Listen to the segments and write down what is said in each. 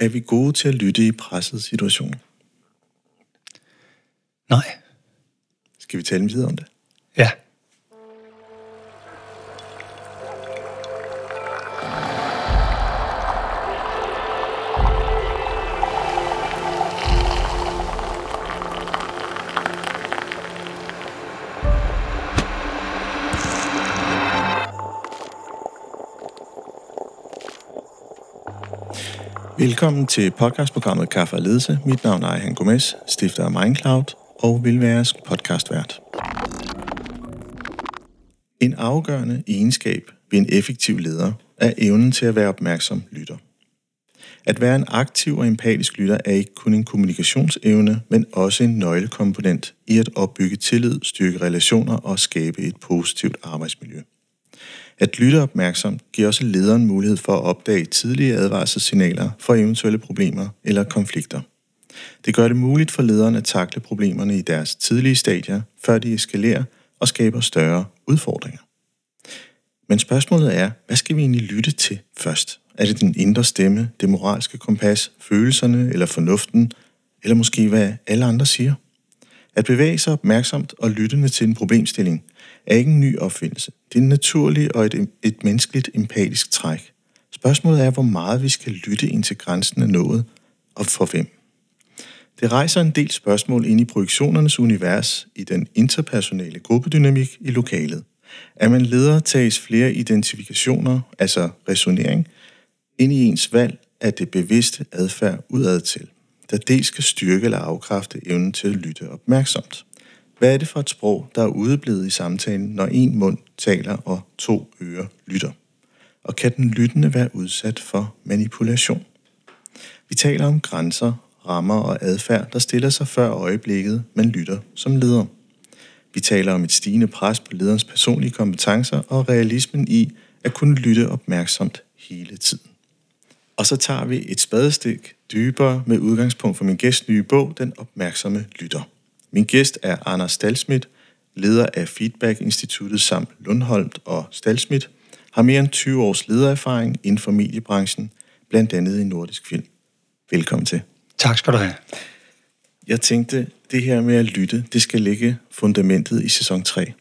Er vi gode til at lytte i pressede situationer? Nej. Skal vi tale videre om det? Ja. Velkommen til podcastprogrammet Kaffe og Ledelse. Mit navn er Ejhan Gomes, stifter af Mindcloud og vil være podcastvært. En afgørende egenskab ved en effektiv leder er evnen til at være opmærksom lytter. At være en aktiv og empatisk lytter er ikke kun en kommunikationsevne, men også en nøglekomponent i at opbygge tillid, styrke relationer og skabe et positivt arbejdsmiljø. At lytte opmærksomt giver også lederen mulighed for at opdage tidlige advarselssignaler for eventuelle problemer eller konflikter. Det gør det muligt for lederen at takle problemerne i deres tidlige stadier, før de eskalerer og skaber større udfordringer. Men spørgsmålet er, hvad skal vi egentlig lytte til først? Er det den indre stemme, det moralske kompas, følelserne eller fornuften, eller måske hvad alle andre siger? At bevæge sig opmærksomt og lyttende til en problemstilling er ikke en ny opfindelse. Det er en naturlig og et, et menneskeligt empatisk træk. Spørgsmålet er, hvor meget vi skal lytte ind til grænsen af noget, og for hvem. Det rejser en del spørgsmål ind i projektionernes univers i den interpersonale gruppedynamik i lokalet. Er man leder, tages flere identifikationer, altså resonering, ind i ens valg af det bevidste adfærd udad til, der dels skal styrke eller afkræfte evnen til at lytte opmærksomt. Hvad er det for et sprog, der er udeblevet i samtalen, når en mund taler og to ører lytter? Og kan den lyttende være udsat for manipulation? Vi taler om grænser, rammer og adfærd, der stiller sig før øjeblikket, man lytter som leder. Vi taler om et stigende pres på lederens personlige kompetencer og realismen i at kunne lytte opmærksomt hele tiden. Og så tager vi et spadestik dybere med udgangspunkt for min gæst nye bog, Den opmærksomme lytter. Min gæst er Anders Stalsmidt, leder af Feedback-instituttet samt Lundholmt og Stalsmidt, har mere end 20 års ledererfaring inden for mediebranchen, blandt andet i nordisk film. Velkommen til. Tak skal du have. Jeg tænkte, det her med at lytte, det skal ligge fundamentet i sæson 3.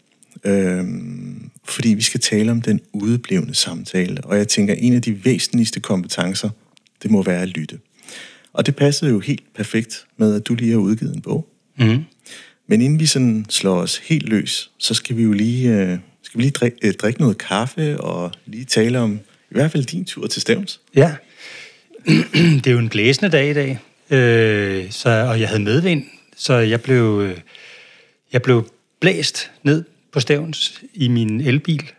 Øhm, fordi vi skal tale om den udeblevende samtale, og jeg tænker, en af de væsentligste kompetencer, det må være at lytte. Og det passede jo helt perfekt med, at du lige har udgivet en bog. Mm. Men inden vi sådan slår os helt løs, så skal vi jo lige, øh, skal vi lige drikke, øh, drikke noget kaffe og lige tale om i hvert fald din tur til Stævns. Ja, det er jo en blæsende dag i dag, øh, så, og jeg havde medvind, så jeg blev, øh, jeg blev blæst ned på Stævns i min elbil.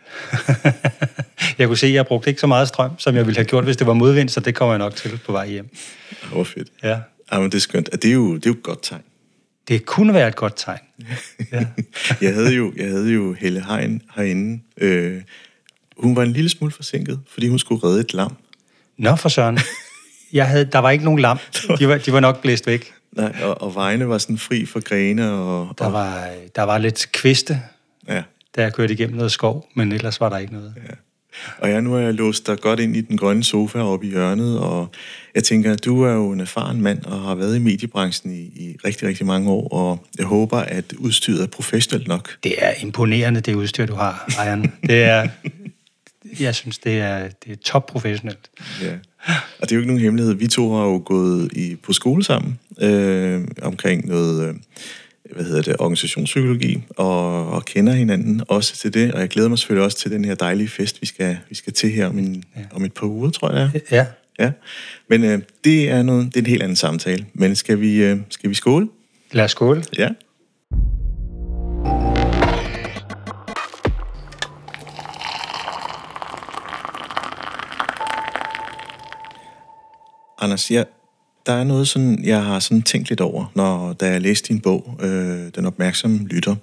jeg kunne se, at jeg brugte ikke så meget strøm, som jeg ville have gjort, hvis det var modvind, så det kommer jeg nok til på vej hjem. Det var fedt. Ja. Ja, men det er skønt. Det er jo, det er jo et godt tegn. Det kunne være et godt tegn. Ja. jeg, havde jo, jeg havde jo Helle Hein herinde. Øh, hun var en lille smule forsinket, fordi hun skulle redde et lam. Nå for søren. Jeg havde, der var ikke nogen lam. De var, de var nok blæst væk. Nej, og, og vejene var sådan fri for grene. Og, der, var, der var lidt kviste, ja. da jeg kørte igennem noget skov, men ellers var der ikke noget. Ja. Og jeg nu har jeg låst dig godt ind i den grønne sofa oppe i hjørnet, og jeg tænker, at du er jo en erfaren mand og har været i mediebranchen i, i rigtig, rigtig mange år, og jeg håber, at udstyret er professionelt nok. Det er imponerende, det udstyr, du har, Ejern. Det er, jeg synes, det er, det er top professionelt. Ja. Og det er jo ikke nogen hemmelighed. Vi to har jo gået i, på skole sammen øh, omkring noget... Øh, hvad hedder det, organisationspsykologi, og, og kender hinanden også til det, og jeg glæder mig selvfølgelig også til den her dejlige fest, vi skal, vi skal til her om, en, ja. om et par uger, tror jeg. Ja. ja. Men øh, det, er noget, det er en helt anden samtale. Men skal vi, øh, skal vi skåle? Lad os skåle. Ja. Anders, jeg, der er noget, sådan, jeg har sådan tænkt lidt over, når, da jeg læste din bog, øh, Den opmærksomme lytter.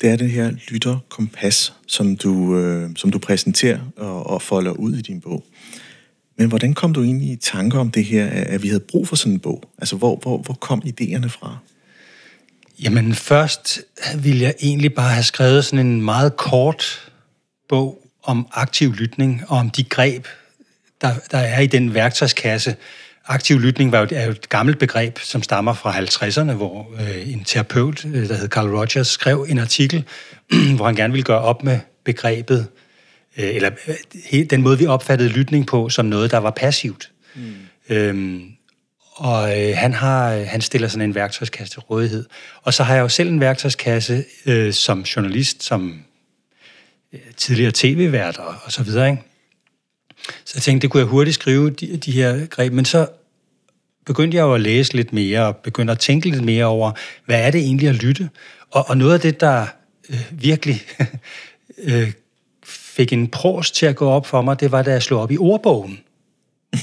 Det er det her lytterkompas, som du, øh, som du præsenterer og, og folder ud i din bog. Men hvordan kom du egentlig i tanke om det her, at vi havde brug for sådan en bog? Altså, hvor, hvor, hvor kom idéerne fra? Jamen, først ville jeg egentlig bare have skrevet sådan en meget kort bog om aktiv lytning, og om de greb, der, der er i den værktøjskasse, aktiv lytning var jo, er jo et gammelt begreb, som stammer fra 50'erne, hvor øh, en terapeut, øh, der hed Carl Rogers, skrev en artikel, hvor han gerne ville gøre op med begrebet, øh, eller øh, den måde, vi opfattede lytning på, som noget, der var passivt. Mm. Øhm, og øh, han, har, han stiller sådan en værktøjskasse til rådighed. Og så har jeg jo selv en værktøjskasse øh, som journalist, som øh, tidligere tv-vært og, og så videre. Ikke? Så jeg tænkte, det kunne jeg hurtigt skrive, de, de her greb. Men så begyndte jeg jo at læse lidt mere, og begyndte at tænke lidt mere over, hvad er det egentlig at lytte? Og, og noget af det, der øh, virkelig øh, fik en pros til at gå op for mig, det var, da jeg slog op i ordbogen.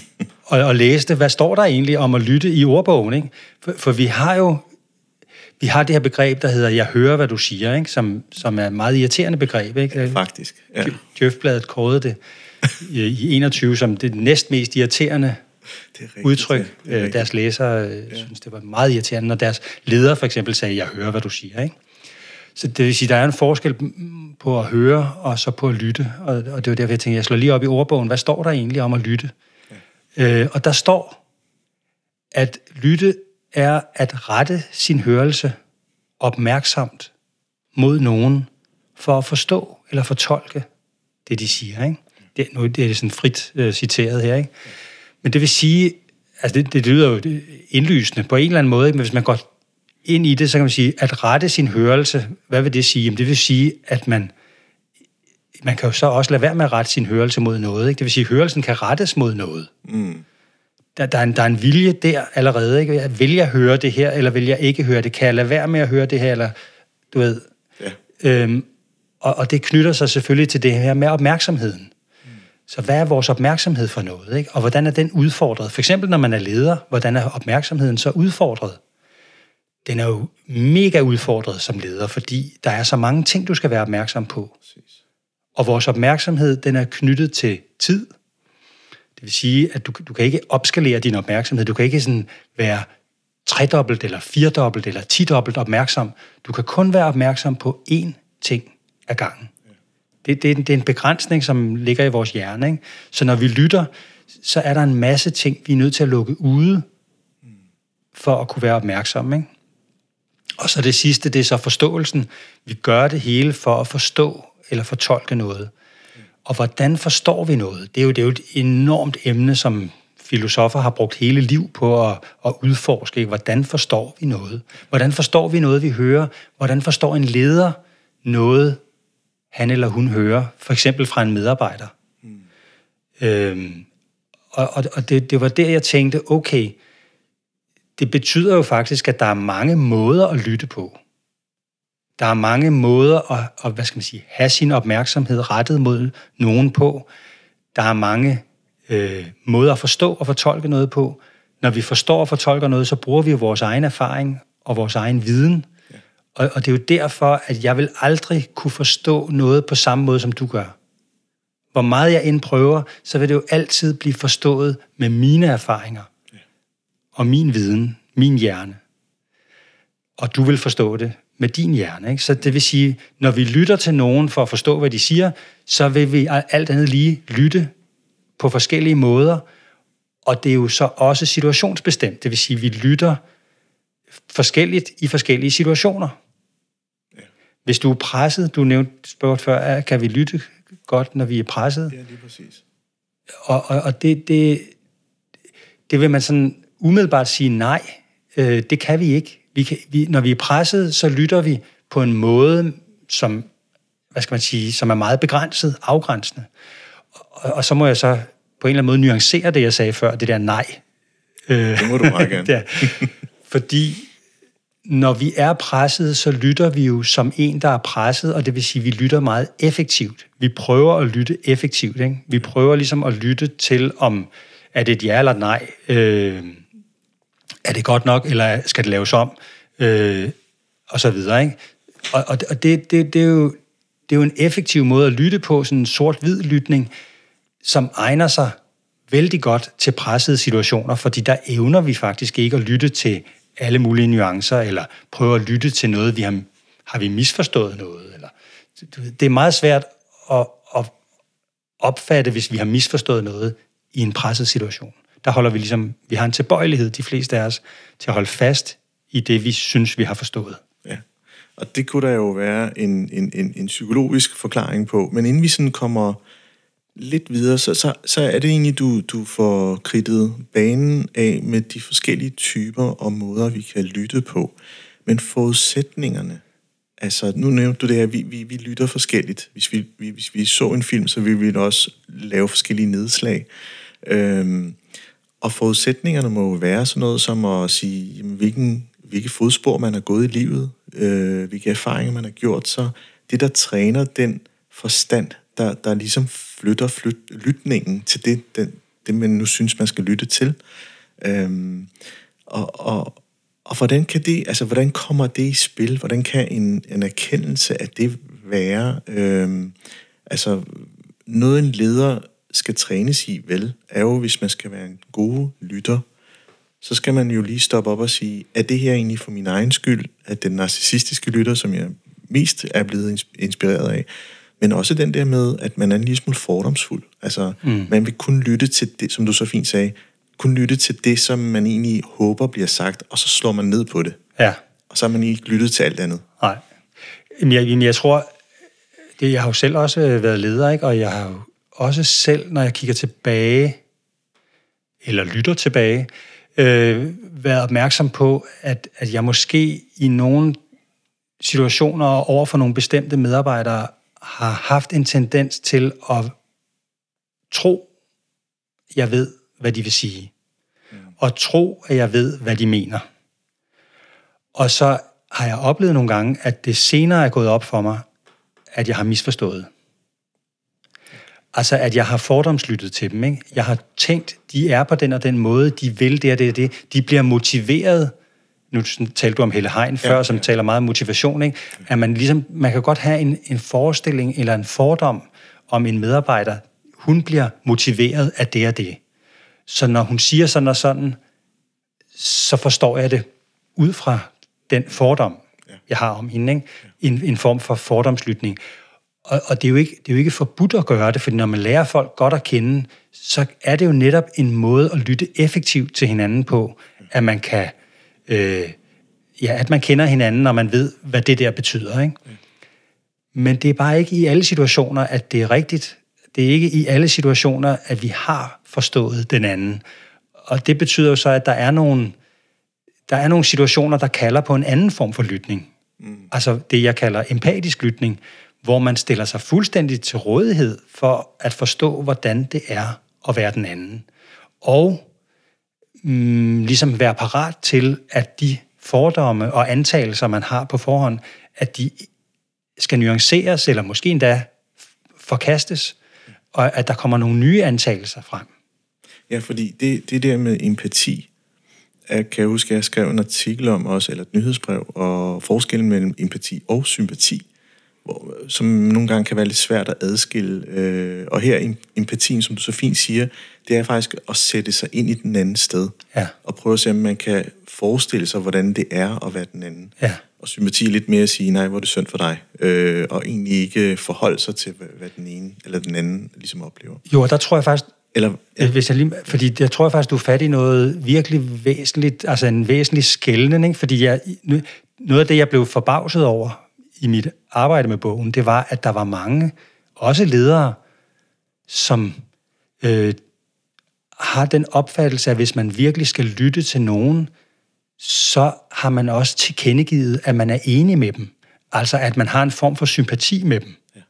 og, og læste, hvad står der egentlig om at lytte i ordbogen? Ikke? For, for vi har jo vi har det her begreb, der hedder, jeg hører, hvad du siger, ikke? Som, som er et meget irriterende begreb. Ikke? Faktisk, ja. Djøfbladet kårede det i 21 som det næst mest irriterende er rigtigt, udtryk. Det er deres læsere øh, ja. synes, det var meget irriterende, når deres leder for eksempel sagde, jeg hører, hvad du siger. Ikke? Så det vil sige, der er en forskel på at høre og så på at lytte. Og, og det var derfor, jeg tænkte, jeg slår lige op i ordbogen. Hvad står der egentlig om at lytte? Ja. Øh, og der står, at lytte er at rette sin hørelse opmærksomt mod nogen for at forstå eller fortolke det, de siger. Ikke? Det, nu det er sådan frit øh, citeret her. Ikke? Men det vil sige, altså det, det lyder jo indlysende på en eller anden måde, ikke? men hvis man går ind i det, så kan man sige, at rette sin hørelse, hvad vil det sige? Jamen, det vil sige, at man, man kan jo så også lade være med at rette sin hørelse mod noget. Ikke? Det vil sige, at hørelsen kan rettes mod noget. Mm. Der, der, er en, der er en vilje der allerede. Ikke? Vil jeg høre det her, eller vil jeg ikke høre det? Kan jeg lade være med at høre det her, eller du ved... Ja. Øhm, og, og det knytter sig selvfølgelig til det her med opmærksomheden. Så hvad er vores opmærksomhed for noget? Ikke? Og hvordan er den udfordret? For eksempel når man er leder, hvordan er opmærksomheden så udfordret? den er jo mega udfordret som leder, fordi der er så mange ting, du skal være opmærksom på. Og vores opmærksomhed, den er knyttet til tid. Det vil sige, at du, du kan ikke opskalere din opmærksomhed. Du kan ikke sådan være tredobbelt eller firedobbelt eller tidobbelt opmærksom. Du kan kun være opmærksom på én ting ad gangen. Det, det, det er en begrænsning, som ligger i vores hjerne. Ikke? Så når vi lytter, så er der en masse ting, vi er nødt til at lukke ude, for at kunne være opmærksomme. Ikke? Og så det sidste, det er så forståelsen. Vi gør det hele for at forstå eller fortolke noget. Og hvordan forstår vi noget? Det er jo, det er jo et enormt emne, som filosofer har brugt hele liv på at, at udforske. Ikke? Hvordan forstår vi noget? Hvordan forstår vi noget, vi hører? Hvordan forstår en leder noget, han eller hun hører? For eksempel fra en medarbejder. Mm. Øhm, og og, og det, det var der, jeg tænkte, okay, det betyder jo faktisk, at der er mange måder at lytte på. Der er mange måder at, at hvad skal man sige, have sin opmærksomhed rettet mod nogen på. Der er mange øh, måder at forstå og fortolke noget på. Når vi forstår og fortolker noget, så bruger vi vores egen erfaring og vores egen viden. Ja. Og, og det er jo derfor, at jeg vil aldrig kunne forstå noget på samme måde, som du gør. Hvor meget jeg end prøver, så vil det jo altid blive forstået med mine erfaringer og min viden, min hjerne. Og du vil forstå det med din hjerne. Ikke? Så det vil sige, når vi lytter til nogen for at forstå, hvad de siger, så vil vi alt andet lige lytte på forskellige måder, og det er jo så også situationsbestemt. Det vil sige, vi lytter forskelligt i forskellige situationer. Ja. Hvis du er presset, du nævnte spørgsmålet før, kan vi lytte godt, når vi er presset? Ja, lige præcis. Og, og, og det, det, det vil man sådan umiddelbart sige nej. Øh, det kan vi ikke. Vi kan, vi, når vi er presset, så lytter vi på en måde, som, hvad skal man sige, som er meget begrænset, afgrænsende. Og, og så må jeg så på en eller anden måde nuancere det, jeg sagde før, det der nej. Det må du meget gerne. der. Fordi når vi er presset, så lytter vi jo som en, der er presset, og det vil sige, at vi lytter meget effektivt. Vi prøver at lytte effektivt. Ikke? Vi prøver ligesom at lytte til, om er det et ja eller et nej. Øh, er det godt nok, eller skal det laves om? Øh, og så videre, ikke? Og, og, og det, det, det, er jo, det er jo en effektiv måde at lytte på, sådan en sort-hvid lytning, som egner sig vældig godt til pressede situationer, fordi der evner vi faktisk ikke at lytte til alle mulige nuancer, eller prøve at lytte til noget, vi har, har vi misforstået noget. Eller, det er meget svært at, at opfatte, hvis vi har misforstået noget i en presset situation. der holder vi ligesom, vi har en tilbøjelighed, de fleste af os, til at holde fast i det, vi synes, vi har forstået. Ja. Og det kunne der jo være en, en, en, en psykologisk forklaring på. Men inden vi sådan kommer lidt videre, så, så, så er det egentlig, du, du får kridtet banen af med de forskellige typer og måder, vi kan lytte på. Men forudsætningerne, altså nu nævnte du det her, vi, vi, vi lytter forskelligt. Hvis vi, vi, hvis vi så en film, så vil vi også lave forskellige nedslag. Øhm, og forudsætningerne må jo være sådan noget som at sige, jamen, hvilken, hvilke fodspor man har gået i livet, øh, hvilke erfaringer man har gjort, så det, der træner den forstand, der, der ligesom flytter flyt, lytningen til det, den, det, man nu synes, man skal lytte til. Øhm, og, og, og hvordan kan det, altså hvordan kommer det i spil? Hvordan kan en, en erkendelse af det være? Øhm, altså noget en leder skal trænes i, vel, er jo, hvis man skal være en god lytter, så skal man jo lige stoppe op og sige, er det her egentlig for min egen skyld, at den narcissistiske lytter, som jeg mest er blevet inspireret af, men også den der med, at man er en lille smule fordomsfuld. Altså, mm. man vil kun lytte til det, som du så fint sagde, kun lytte til det, som man egentlig håber bliver sagt, og så slår man ned på det. Ja. Og så har man ikke lyttet til alt andet. Nej. Men jeg, jeg tror, det, jeg har jo selv også været leder, ikke? og jeg har jo også selv, når jeg kigger tilbage, eller lytter tilbage, øh, været opmærksom på, at, at jeg måske i nogle situationer over for nogle bestemte medarbejdere har haft en tendens til at tro, jeg ved, hvad de vil sige. Mm. Og tro, at jeg ved, hvad de mener. Og så har jeg oplevet nogle gange, at det senere er gået op for mig, at jeg har misforstået. Altså, at jeg har fordomslyttet til dem. Ikke? Jeg har tænkt, de er på den og den måde, de vil det og det og det. De bliver motiveret. Nu talte du om Helle Hein før, ja, ja. som taler meget om motivation. Ikke? At man, ligesom, man kan godt have en, en forestilling eller en fordom om en medarbejder. Hun bliver motiveret af det og det. Så når hun siger sådan og sådan, så forstår jeg det ud fra den fordom, jeg har om hende. Ikke? En, en form for fordomslytning. Og, og det, er jo ikke, det er jo ikke forbudt at gøre det, for når man lærer folk godt at kende, så er det jo netop en måde at lytte effektivt til hinanden på, at man kan, øh, ja, at man kender hinanden, når man ved, hvad det der betyder. Ikke? Men det er bare ikke i alle situationer, at det er rigtigt. Det er ikke i alle situationer, at vi har forstået den anden. Og det betyder jo så, at der er nogle, der er nogle situationer, der kalder på en anden form for lytning. Mm. Altså det, jeg kalder empatisk lytning, hvor man stiller sig fuldstændig til rådighed for at forstå, hvordan det er at være den anden. Og mm, ligesom være parat til, at de fordomme og antagelser, man har på forhånd, at de skal nuanceres, eller måske endda forkastes, og at der kommer nogle nye antagelser frem. Ja, fordi det, det der med empati, jeg kan huske, at jeg skrev en artikel om også, eller et nyhedsbrev, og forskellen mellem empati og sympati hvor, som nogle gange kan være lidt svært at adskille. Øh, og her empatien, som du så fint siger, det er faktisk at sætte sig ind i den anden sted. Ja. Og prøve at se, om man kan forestille sig, hvordan det er at være den anden. Ja. Og sympati lidt mere at sige, nej, hvor er det synd for dig. Øh, og egentlig ikke forholde sig til, hvad, den ene eller den anden ligesom oplever. Jo, der tror jeg faktisk, eller, ja. Hvis jeg lige, fordi jeg tror faktisk, du er fat i noget virkelig væsentligt, altså en væsentlig skældning, ikke? fordi jeg, noget af det, jeg blev forbavset over, i mit arbejde med bogen, det var, at der var mange, også ledere, som øh, har den opfattelse, at hvis man virkelig skal lytte til nogen, så har man også tilkendegivet, at man er enig med dem. Altså, at man har en form for sympati med dem. Ja.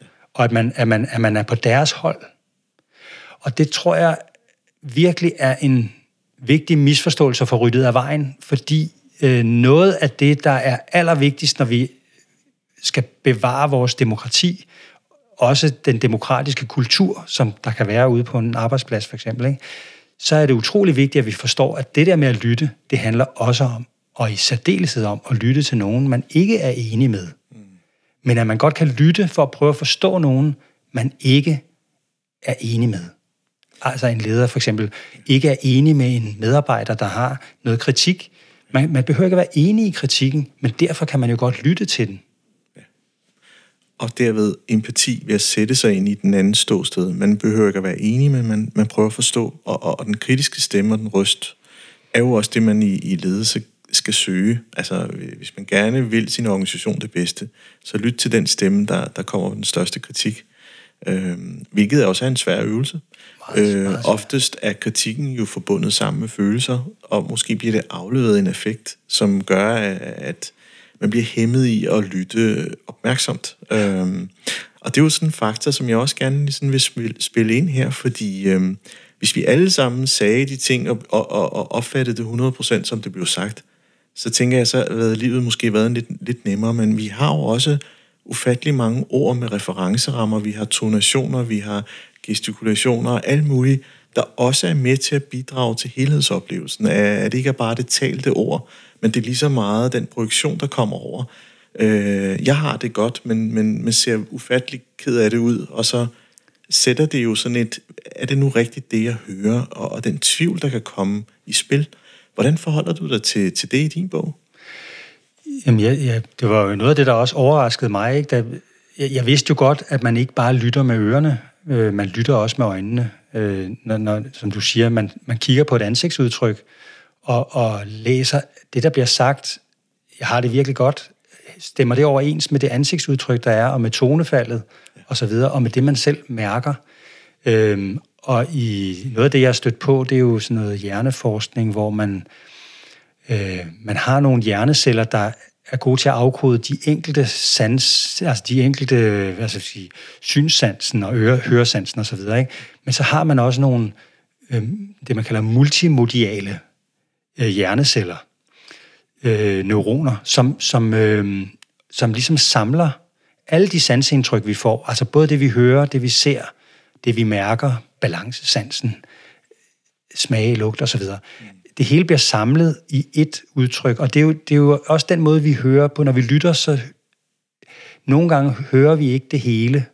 Ja. Og at man, at, man, at man er på deres hold. Og det tror jeg virkelig er en vigtig misforståelse for ryddet af vejen, fordi øh, noget af det, der er allervigtigst, når vi skal bevare vores demokrati, også den demokratiske kultur, som der kan være ude på en arbejdsplads for eksempel, ikke? så er det utrolig vigtigt, at vi forstår, at det der med at lytte, det handler også om, og i særdeleshed om, at lytte til nogen, man ikke er enig med. Mm. Men at man godt kan lytte for at prøve at forstå nogen, man ikke er enig med. Altså en leder for eksempel ikke er enig med en medarbejder, der har noget kritik, man, man behøver ikke at være enig i kritikken, men derfor kan man jo godt lytte til den. Ja. og derved empati ved at sætte sig ind i den anden ståsted. Man behøver ikke at være enig, men man, man prøver at forstå, og, og, og den kritiske stemme og den røst er jo også det, man i, i ledelse skal søge. Altså, hvis man gerne vil sin organisation det bedste, så lyt til den stemme, der, der kommer den største kritik. Øh, hvilket også er en svær øvelse. Meget, øh, meget oftest er kritikken jo forbundet sammen med følelser, og måske bliver det afleveret en effekt, som gør, at man bliver hæmmet i at lytte opmærksomt. Øhm, og det er jo sådan en faktor, som jeg også gerne ligesom vil spille ind her, fordi øhm, hvis vi alle sammen sagde de ting og, og, og, og opfattede det 100% som det blev sagt, så tænker jeg, så havde livet måske været lidt, lidt nemmere, men vi har jo også ufattelig mange ord med referencerammer, vi har tonationer, vi har gestikulationer og alt muligt, der også er med til at bidrage til helhedsoplevelsen, at det ikke er bare det talte ord, men det er lige så meget den projektion, der kommer over. Øh, jeg har det godt, men, men man ser ufattelig ked af det ud, og så sætter det jo sådan et, er det nu rigtigt det, jeg hører, og, og den tvivl, der kan komme i spil. Hvordan forholder du dig til, til det i din bog? Jamen, ja, ja, det var jo noget af det, der også overraskede mig. Ikke? Da, jeg, jeg vidste jo godt, at man ikke bare lytter med ørerne, øh, man lytter også med øjnene. Øh, når, når, som du siger, man, man kigger på et ansigtsudtryk, og, og læser det, der bliver sagt. Jeg har det virkelig godt. Stemmer det overens med det ansigtsudtryk, der er, og med tonefaldet, og så videre, og med det, man selv mærker. Øh, og i noget af det, jeg har stødt på, det er jo sådan noget hjerneforskning, hvor man, øh, øh, man har nogle hjerneceller, der er gode til at afkode de enkelte sans, altså de enkelte, hvad skal jeg sige, synssansen og øre, høresansen osv. Ikke? Men så har man også nogle, øh, det man kalder multimodiale øh, hjerneceller, øh, neuroner, som, som, øh, som ligesom samler alle de sansindtryk, vi får, altså både det, vi hører, det, vi ser, det, vi mærker, balancesansen, smag, lugt osv., det hele bliver samlet i et udtryk, og det er, jo, det er jo også den måde, vi hører på. Når vi lytter, så nogle gange hører vi ikke det hele.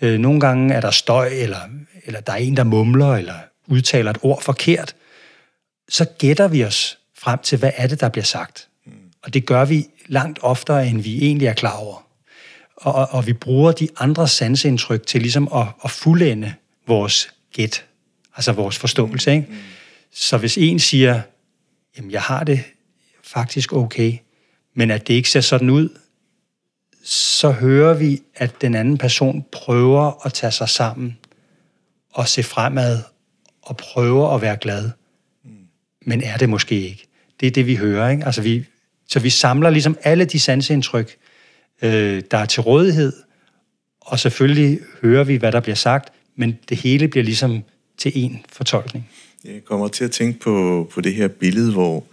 Øh, nogle gange er der støj, eller, eller der er en, der mumler, eller udtaler et ord forkert. Så gætter vi os frem til, hvad er det, der bliver sagt. Og det gør vi langt oftere, end vi egentlig er klar over. Og, og vi bruger de andre sansindtryk til ligesom at, at fuldende vores gæt, altså vores forståelse. Ikke? Så hvis en siger, jamen jeg har det faktisk okay, men at det ikke ser sådan ud, så hører vi, at den anden person prøver at tage sig sammen og se fremad og prøver at være glad. Men er det måske ikke. Det er det, vi hører. Ikke? Altså vi, så vi samler ligesom alle de sansindtryk, øh, der er til rådighed, og selvfølgelig hører vi, hvad der bliver sagt, men det hele bliver ligesom til en fortolkning. Jeg kommer til at tænke på, på det her billede, hvor,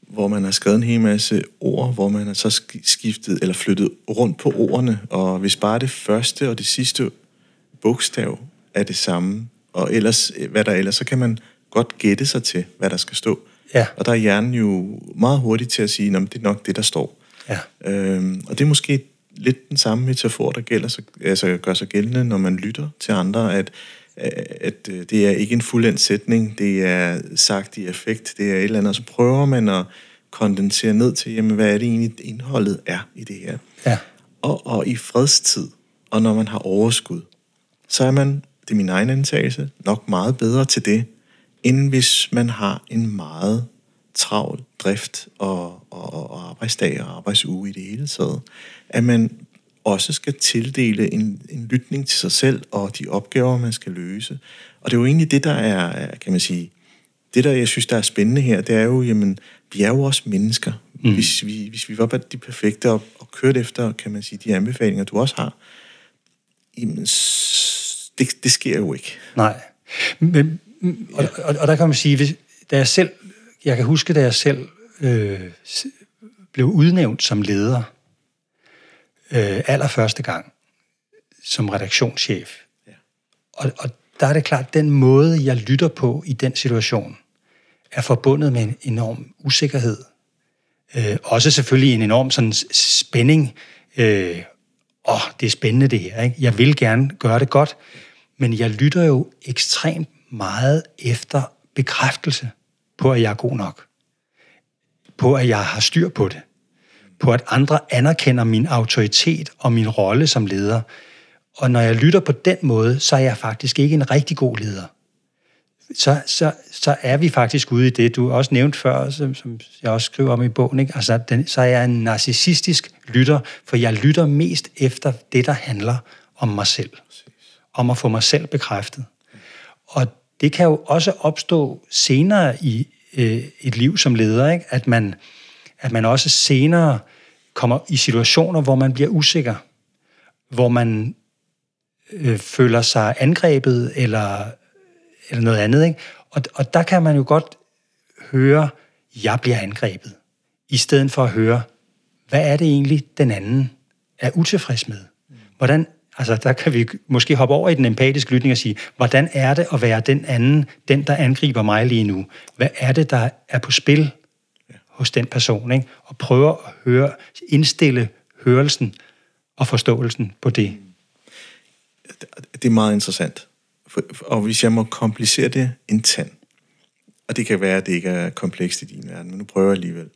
hvor man har skrevet en hel masse ord, hvor man har så skiftet eller flyttet rundt på ordene, og hvis bare det første og det sidste bogstav er det samme, og ellers, hvad der ellers, så kan man godt gætte sig til, hvad der skal stå. Ja. Og der er hjernen jo meget hurtigt til at sige, at det er nok det, der står. Ja. Øhm, og det er måske lidt den samme metafor, der gælder altså gør sig gældende, når man lytter til andre, at at øh, det er ikke en fuldendt sætning, det er sagt i effekt, det er et eller andet, og så prøver man at kondensere ned til, jamen, hvad er det egentlig, indholdet er i det her. Ja. Og, og i fredstid, og når man har overskud, så er man, det er min egen antagelse, nok meget bedre til det, end hvis man har en meget travl drift og, og, og arbejdsdag og arbejdsuge i det hele taget. At man også skal tildele en, en lytning til sig selv og de opgaver, man skal løse. Og det er jo egentlig det, der er, kan man sige, det der, jeg synes, der er spændende her, det er jo, jamen, vi er jo også mennesker. Mm. Hvis, vi, hvis vi var bare de perfekte og, og kørte efter, kan man sige, de anbefalinger, du også har, jamen, det, det sker jo ikke. Nej. Men, og, og, og der kan man sige, hvis, da jeg selv, jeg kan huske, da jeg selv øh, blev udnævnt som leder, øh, allerførste gang som redaktionschef. Ja. Og, og der er det klart, at den måde, jeg lytter på i den situation, er forbundet med en enorm usikkerhed. Øh, også selvfølgelig en enorm sådan spænding. Øh, åh, det er spændende det her. Ikke? Jeg vil gerne gøre det godt, men jeg lytter jo ekstremt meget efter bekræftelse på, at jeg er god nok. På, at jeg har styr på det på, at andre anerkender min autoritet og min rolle som leder. Og når jeg lytter på den måde, så er jeg faktisk ikke en rigtig god leder. Så, så, så er vi faktisk ude i det, du også nævnte før, som, som jeg også skriver om i bogen. Ikke? Altså, den, så er jeg en narcissistisk lytter, for jeg lytter mest efter det, der handler om mig selv. Om at få mig selv bekræftet. Og det kan jo også opstå senere i øh, et liv som leder, ikke? At, man, at man også senere kommer i situationer, hvor man bliver usikker, hvor man øh, føler sig angrebet eller, eller noget andet. Ikke? Og, og der kan man jo godt høre, jeg bliver angrebet, i stedet for at høre, hvad er det egentlig, den anden er utilfreds med? Hvordan, altså der kan vi måske hoppe over i den empatiske lytning og sige, hvordan er det at være den anden, den der angriber mig lige nu? Hvad er det, der er på spil hos den person? Ikke? Og prøver at høre, indstille hørelsen og forståelsen på det. Det er meget interessant. Og hvis jeg må komplicere det en tand, og det kan være, at det ikke er komplekst i din verden, men nu prøver jeg alligevel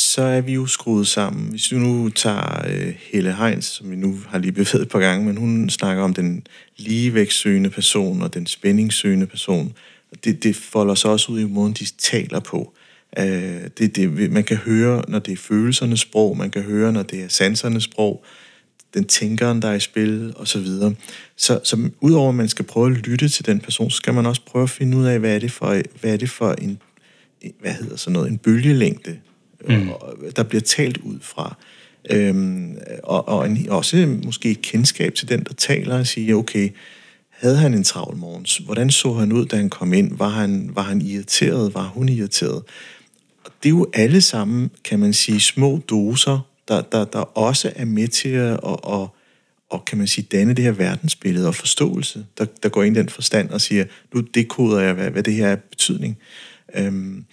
så er vi jo skruet sammen. Hvis du nu tager øh, Helle Heinz, som vi nu har lige bevæget et par gange, men hun snakker om den ligevægtssøgende person og den spændingssøgende person. Det, det folder sig også ud i måden, de taler på. Uh, det, det, man kan høre, når det er følelsernes sprog, man kan høre, når det er sansernes sprog, den tænkeren, der er i spil, og så videre. Så, så udover at man skal prøve at lytte til den person, så skal man også prøve at finde ud af, hvad er det for, hvad er det for en, hvad hedder sådan noget, en bølgelængde, mm. der bliver talt ud fra. Øhm, og, og en, også måske et kendskab til den, der taler og siger, okay, havde han en travl morgen? Hvordan så han ud, da han kom ind? Var han, var han irriteret? Var hun irriteret? Det er jo alle sammen, kan man sige, små doser, der, der, der også er med til at og, og kan man sige, danne det her verdensbillede og forståelse, der, der går ind i den forstand og siger, nu dekoder jeg, hvad, hvad det her er betydning. Øhm,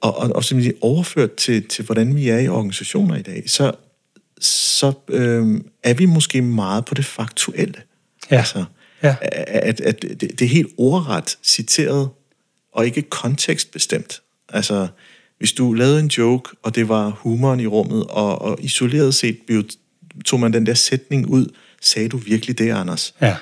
og, og, og simpelthen overført til, til, hvordan vi er i organisationer i dag, så, så øh, er vi måske meget på det faktuelle. Ja. Altså, ja. At, at det, det er helt ordret citeret, og ikke kontekstbestemt. Altså, hvis du lavede en joke, og det var humoren i rummet, og, og isoleret set tog man den der sætning ud, sagde du virkelig det, Anders? Ja.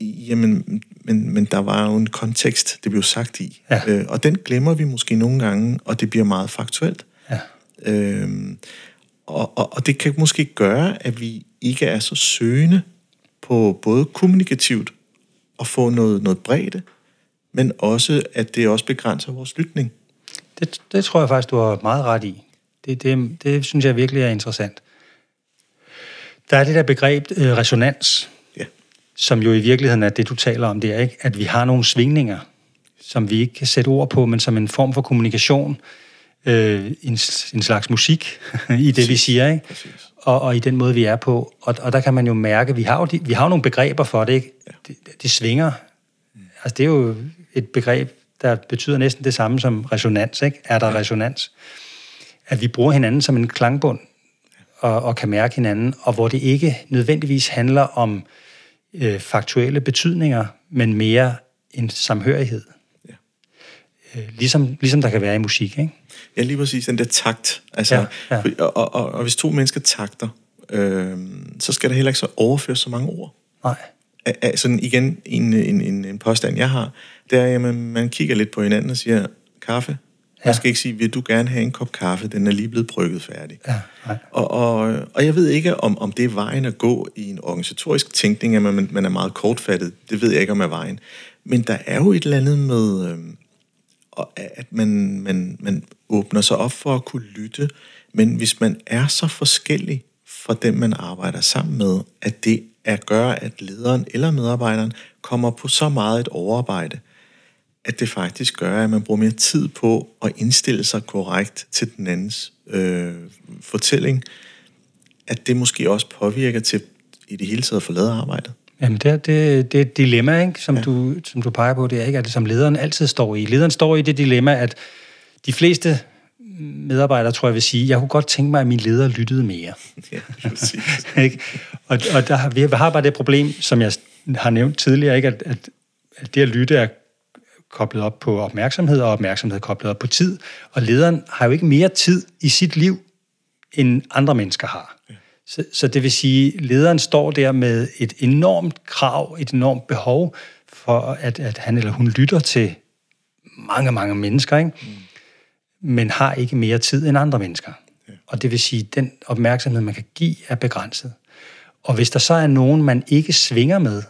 Jamen, men, men der var jo en kontekst, det blev sagt i. Ja. Øh, og den glemmer vi måske nogle gange, og det bliver meget faktuelt. Ja. Øhm, og, og, og det kan måske gøre, at vi ikke er så søgende på både kommunikativt at få noget, noget bredde, men også, at det også begrænser vores lytning. Det, det tror jeg faktisk, du har meget ret i. Det, det, det synes jeg virkelig er interessant. Der er det der begreb øh, resonans, som jo i virkeligheden er det, du taler om der, ikke? at vi har nogle svingninger, som vi ikke kan sætte ord på, men som en form for kommunikation, øh, en, en slags musik i det, vi siger, ikke? Og, og i den måde, vi er på. Og, og der kan man jo mærke, vi har jo, de, vi har jo nogle begreber for det, ikke? Ja. Det, det svinger. Altså, det er jo et begreb, der betyder næsten det samme som resonans, ikke? Er der ja. resonans? At vi bruger hinanden som en klangbund, og, og kan mærke hinanden, og hvor det ikke nødvendigvis handler om øh, faktuelle betydninger, men mere en samhørighed. Ja. Øh, ligesom, ligesom der kan være i musik, ikke? Ja, lige præcis. Den der takt. Altså, ja, ja. Og, og, og, og hvis to mennesker takter, øh, så skal der heller ikke så overføre så mange ord. Nej. Altså igen, en, en, en, en påstand, jeg har, det er, at man, kigger lidt på hinanden og siger, kaffe, Ja. Skal ikke sige, vil du gerne have en kop kaffe? Den er lige blevet brygget færdig. Ja, nej. Og, og, og jeg ved ikke, om, om det er vejen at gå i en organisatorisk tænkning, at man, man er meget kortfattet. Det ved jeg ikke, om er vejen. Men der er jo et eller andet med, øh, at man, man, man åbner sig op for at kunne lytte. Men hvis man er så forskellig fra dem, man arbejder sammen med, at det er gør, at lederen eller medarbejderen kommer på så meget et overarbejde, at det faktisk gør, at man bruger mere tid på at indstille sig korrekt til den andens øh, fortælling, at det måske også påvirker til i det hele taget at lavet arbejdet. Jamen, det, det, det er et dilemma, ikke? Som, ja. du, som du peger på, det er ikke, at det som lederen altid står i. Lederen står i det dilemma, at de fleste medarbejdere, tror jeg vil sige, jeg kunne godt tænke mig, at min leder lyttede mere. Ja, ikke? Og, og der, vi har bare det problem, som jeg har nævnt tidligere, ikke? At, at, at det at lytte er koblet op på opmærksomhed, og opmærksomhed koblet op på tid. Og lederen har jo ikke mere tid i sit liv, end andre mennesker har. Ja. Så, så det vil sige, at lederen står der med et enormt krav, et enormt behov for, at, at han eller hun lytter til mange, mange mennesker, ikke? Mm. men har ikke mere tid end andre mennesker. Ja. Og det vil sige, at den opmærksomhed, man kan give, er begrænset. Og hvis der så er nogen, man ikke svinger med,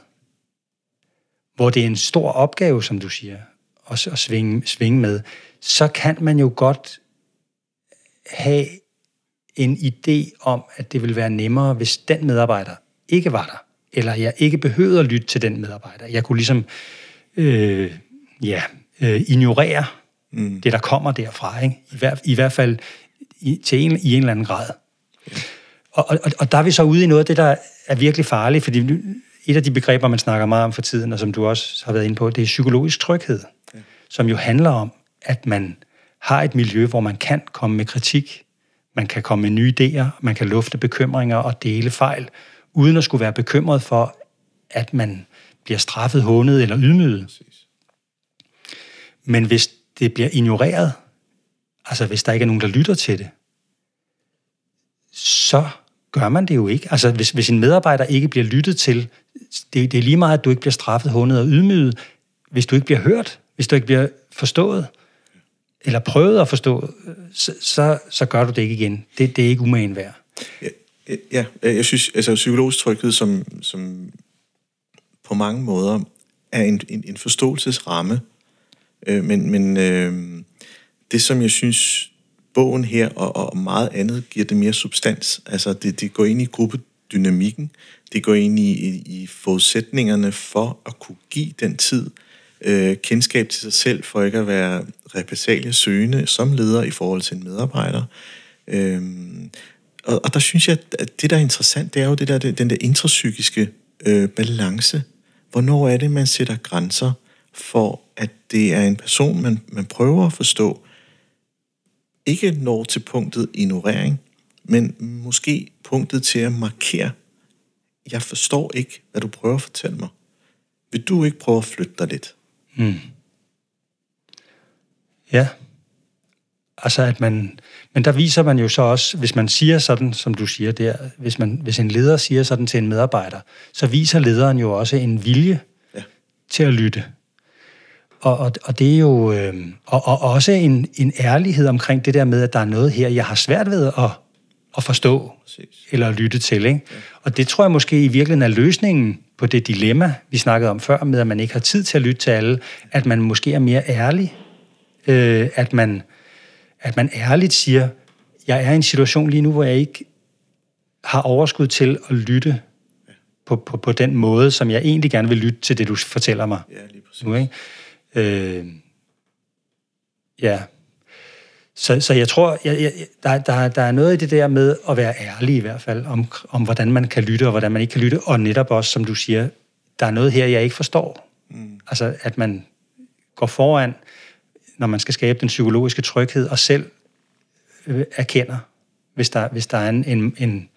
hvor det er en stor opgave, som du siger, at, at svinge, svinge med, så kan man jo godt have en idé om, at det vil være nemmere, hvis den medarbejder ikke var der, eller jeg ikke behøvede at lytte til den medarbejder. Jeg kunne ligesom øh, ja, øh, ignorere mm. det, der kommer derfra, ikke? I, hver, i hvert fald i, til en, i en eller anden grad. Ja. Og, og, og der er vi så ude i noget af det, der er virkelig farligt, fordi et af de begreber, man snakker meget om for tiden, og som du også har været inde på, det er psykologisk tryghed, ja. som jo handler om, at man har et miljø, hvor man kan komme med kritik, man kan komme med nye idéer, man kan lufte bekymringer og dele fejl, uden at skulle være bekymret for, at man bliver straffet, hånet eller ydmyget. Men hvis det bliver ignoreret, altså hvis der ikke er nogen, der lytter til det, så gør man det jo ikke. Altså hvis, hvis en medarbejder ikke bliver lyttet til, det, det er lige meget, at du ikke bliver straffet, hundet og ydmyget, hvis du ikke bliver hørt, hvis du ikke bliver forstået, eller prøvet at forstå, så, så, så gør du det ikke igen. Det, det er ikke umagen værd. Ja, ja, jeg synes, altså psykologisk tryghed, som, som på mange måder er en, en, en forståelsesramme, øh, men, men øh, det, som jeg synes, bogen her og, og meget andet giver det mere substans. Altså, det, det går ind i gruppedynamikken, det går ind i, i, i forudsætningerne for at kunne give den tid, øh, kendskab til sig selv, for ikke at være repressalie søgende som leder i forhold til en medarbejder. Øh, og, og der synes jeg, at det, der er interessant, det er jo det der, den der intrapsykiske øh, balance. Hvornår er det, man sætter grænser for, at det er en person, man, man prøver at forstå, ikke når til punktet ignorering, men måske punktet til at markere, jeg forstår ikke, hvad du prøver at fortælle mig. Vil du ikke prøve at flytte dig lidt? Mm. Ja. Altså at man, men der viser man jo så også, hvis man siger sådan, som du siger der, hvis, man, hvis en leder siger sådan til en medarbejder, så viser lederen jo også en vilje ja. til at lytte. Og, og, og det er jo øh, og, og også en, en ærlighed omkring det der med, at der er noget her, jeg har svært ved at, at forstå Præcis. eller at lytte til. Ikke? Ja. Og det tror jeg måske i virkeligheden er løsningen på det dilemma, vi snakkede om før, med at man ikke har tid til at lytte til alle, at man måske er mere ærlig, øh, at, man, at man ærligt siger, jeg er i en situation lige nu, hvor jeg ikke har overskud til at lytte på, på, på den måde, som jeg egentlig gerne vil lytte til det, du fortæller mig. Ja, lige præcis. Nu, ikke? Øh, ja. Så, så jeg tror, jeg, jeg, der, der, der er noget i det der med at være ærlig i hvert fald, om, om hvordan man kan lytte og hvordan man ikke kan lytte, og netop også, som du siger, der er noget her, jeg ikke forstår. Mm. Altså, at man går foran, når man skal skabe den psykologiske tryghed, og selv øh, erkender, hvis der, hvis der er en, en, en,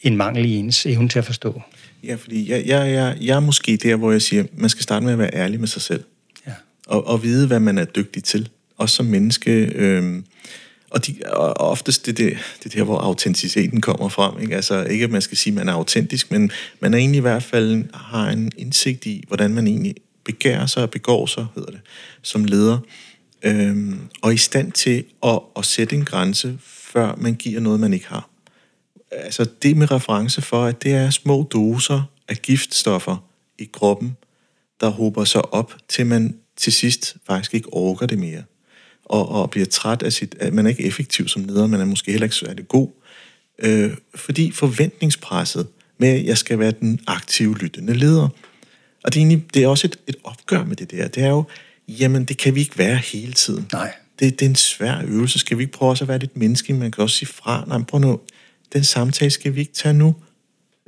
en mangel i ens evne til at forstå. Ja, fordi jeg, jeg, jeg, jeg er måske der, hvor jeg siger, man skal starte med at være ærlig med sig selv og, og vide, hvad man er dygtig til, også som menneske. Øh, og, de, og oftest det, det, det der, hvor autenticiteten kommer frem. Ikke? Altså ikke, at man skal sige, at man er autentisk, men man er egentlig i hvert fald har en indsigt i, hvordan man egentlig begærer sig og begår sig, hedder det, som leder. Øhm, og i stand til at, at sætte en grænse, før man giver noget, man ikke har. Altså det med reference for, at det er små doser af giftstoffer i kroppen, der hober sig op, til man til sidst faktisk ikke orker det mere, og, og bliver træt af sit, at man er ikke effektiv som leder, man er måske heller ikke særlig god, øh, fordi forventningspresset med, at jeg skal være den aktive, lyttende leder, og det er, egentlig, det er også et, et opgør med det der, det er jo, jamen det kan vi ikke være hele tiden. Nej. Det, det er en svær øvelse. Skal vi ikke prøve også at være lidt menneskelige? Man kan også sige fra, nej, prøv nu, den samtale skal vi ikke tage nu,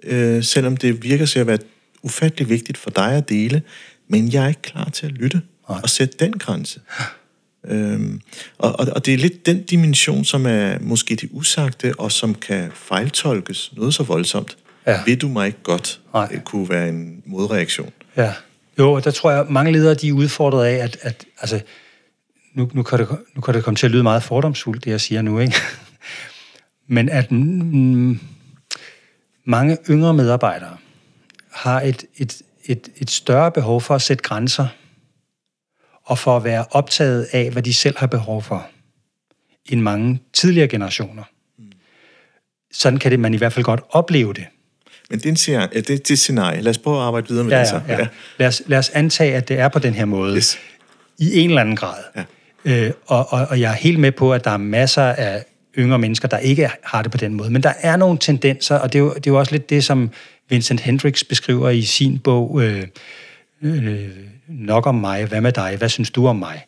øh, selvom det virker til at være ufattelig vigtigt for dig at dele, men jeg er ikke klar til at lytte. Nej. og sætte den grænse. Øhm, og, og, og det er lidt den dimension, som er måske det usagte, og som kan fejltolkes noget så voldsomt. Ja. Ved du mig ikke godt, Nej. det kunne være en modreaktion. Ja. Jo, der tror jeg, mange ledere de er udfordret af, at, at altså, nu, nu, kan det, nu kan det komme til at lyde meget fordomsfuldt, det jeg siger nu, ikke? Men at mm, mange yngre medarbejdere har et, et, et, et større behov for at sætte grænser, og for at være optaget af, hvad de selv har behov for, end mange tidligere generationer. Sådan kan det man i hvert fald godt opleve det. Men det er, en scenarie, det, det et scenarie. Lad os prøve at arbejde videre med Ja, det så. ja, ja. Lad, os, lad os antage, at det er på den her måde. Yes. I en eller anden grad. Ja. Øh, og, og, og jeg er helt med på, at der er masser af yngre mennesker, der ikke har det på den måde. Men der er nogle tendenser, og det er jo, det er jo også lidt det, som Vincent Hendricks beskriver i sin bog, øh, øh, Nok om mig, hvad med dig, hvad synes du om mig?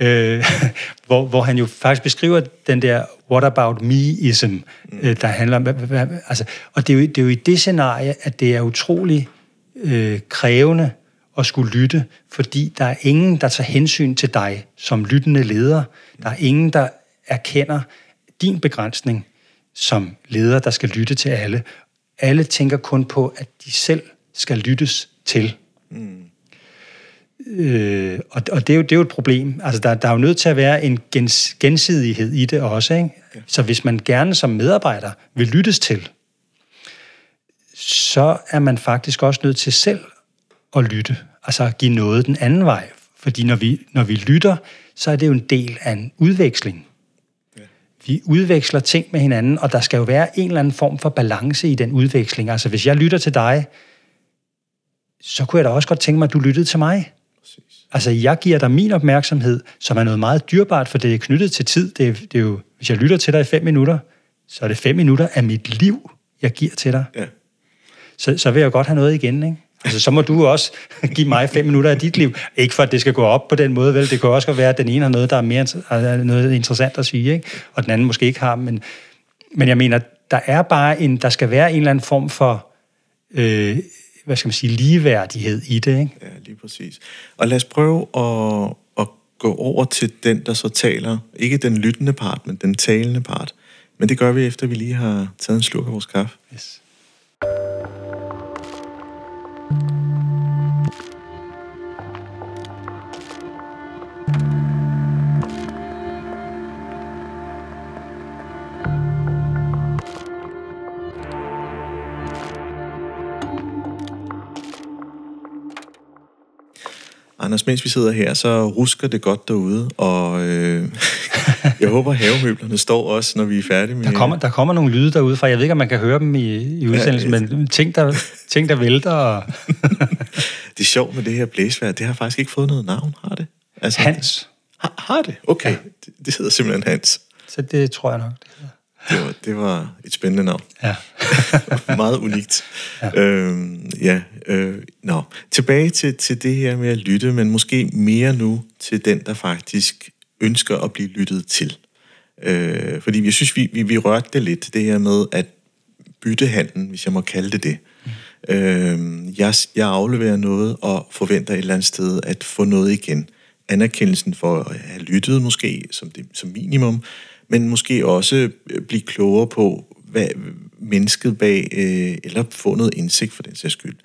Øh, hvor, hvor han jo faktisk beskriver den der what about me-ism, øh, der handler om... Hvad, hvad, altså, og det er, jo, det er jo i det scenarie, at det er utrolig øh, krævende at skulle lytte, fordi der er ingen, der tager hensyn til dig som lyttende leder. Der er ingen, der erkender din begrænsning som leder, der skal lytte til alle. Alle tænker kun på, at de selv skal lyttes til. Øh, og og det, er jo, det er jo et problem. Altså, der, der er jo nødt til at være en gens, gensidighed i det også. Ikke? Ja. Så hvis man gerne som medarbejder vil lyttes til, så er man faktisk også nødt til selv at lytte. Altså at give noget den anden vej. Fordi når vi, når vi lytter, så er det jo en del af en udveksling. Vi udveksler ting med hinanden, og der skal jo være en eller anden form for balance i den udveksling. Altså hvis jeg lytter til dig, så kunne jeg da også godt tænke mig, at du lyttede til mig. Altså, jeg giver dig min opmærksomhed, som er noget meget dyrbart, for det er knyttet til tid. Det er, det er jo, hvis jeg lytter til dig i fem minutter, så er det fem minutter af mit liv, jeg giver til dig. Ja. Så, så vil jeg godt have noget igen, ikke? Altså, så må du også give mig fem minutter af dit liv. Ikke for, at det skal gå op på den måde, vel? Det kan også godt være, at den ene har noget, der er mere er noget interessant at sige, ikke? Og den anden måske ikke har. Men, men jeg mener, der er bare en, der skal være en eller anden form for, øh, hvad skal man sige, ligeværdighed i det, ikke? Ja, lige præcis. Og lad os prøve at, at gå over til den, der så taler. Ikke den lyttende part, men den talende part. Men det gør vi, efter vi lige har taget en slurk af vores kaffe. Yes. Anders, mens vi sidder her, så rusker det godt derude, og øh, jeg håber, havemøblerne står også, når vi er færdige med... Der kommer, der kommer nogle lyde derude fra. Jeg ved ikke, om man kan høre dem i, i udsendelsen, Ja, men ting der, ting, der vælter. Og... Det er sjovt med det her blæsvær. Det har faktisk ikke fået noget navn, har det? Altså, Hans. Har, har det? Okay. Ja. Det, det hedder simpelthen Hans. Så det tror jeg nok. Det hedder. Det var, det var et spændende navn. Ja. Meget unikt. Ja, øhm, ja øh, nå. Tilbage til, til det her med at lytte, men måske mere nu til den, der faktisk ønsker at blive lyttet til. Øh, fordi jeg synes, vi, vi, vi rørte det lidt, det her med at byttehandlen, hvis jeg må kalde det det. Mm. Øh, jeg, jeg afleverer noget og forventer et eller andet sted at få noget igen. Anerkendelsen for at have lyttet måske, som, det, som minimum, men måske også blive klogere på, hvad mennesket bag, øh, eller få noget indsigt for den sags skyld.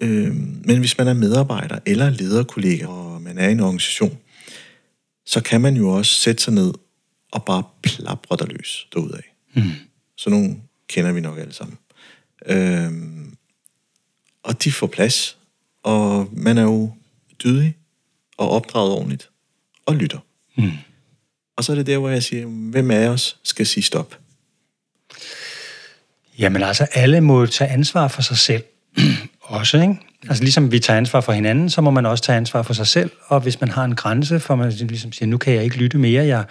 Øh, men hvis man er medarbejder eller lederkollega, og man er i en organisation, så kan man jo også sætte sig ned og bare plapre der løs derudad. Mm. Så nogle kender vi nok alle sammen. Øh, og de får plads, og man er jo dydig og opdraget ordentligt og lytter. Mm. Og så er det der, hvor jeg siger, hvem af os skal sige stop? Jamen altså, alle må tage ansvar for sig selv. også, ikke? Altså ligesom vi tager ansvar for hinanden, så må man også tage ansvar for sig selv. Og hvis man har en grænse, for man ligesom siger, nu kan jeg ikke lytte mere, jeg,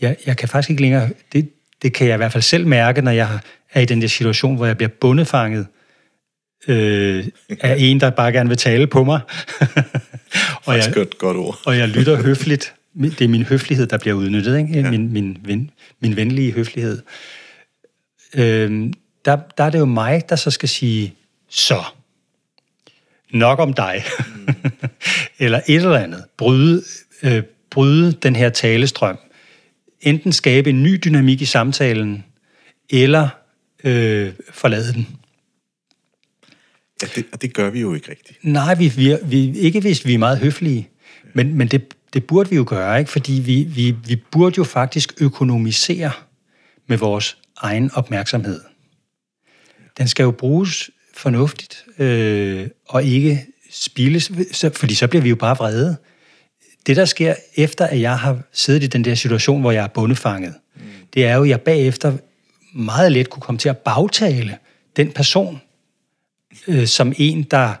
jeg, jeg kan faktisk ikke længere... Det, det kan jeg i hvert fald selv mærke, når jeg er i den der situation, hvor jeg bliver bundefanget øh, af en, der bare gerne vil tale på mig. og jeg, godt, godt ord. og jeg lytter høfligt. Det er min høflighed, der bliver udnyttet. Ikke? Ja. Min, min, ven, min venlige høflighed. Øh, der, der er det jo mig, der så skal sige, så, nok om dig. Mm. eller et eller andet. Bryde, øh, bryde den her talestrøm. Enten skabe en ny dynamik i samtalen, eller øh, forlade den. Ja, det, og det gør vi jo ikke rigtigt. Nej, vi, vi, vi, ikke hvis vi er meget høflige. Men, men det, det burde vi jo gøre, ikke? fordi vi, vi, vi burde jo faktisk økonomisere med vores egen opmærksomhed. Den skal jo bruges fornuftigt, øh, og ikke spildes, fordi så bliver vi jo bare vrede. Det, der sker efter, at jeg har siddet i den der situation, hvor jeg er bundefanget, mm. det er jo, at jeg bagefter meget let kunne komme til at bagtale den person, øh, som en, der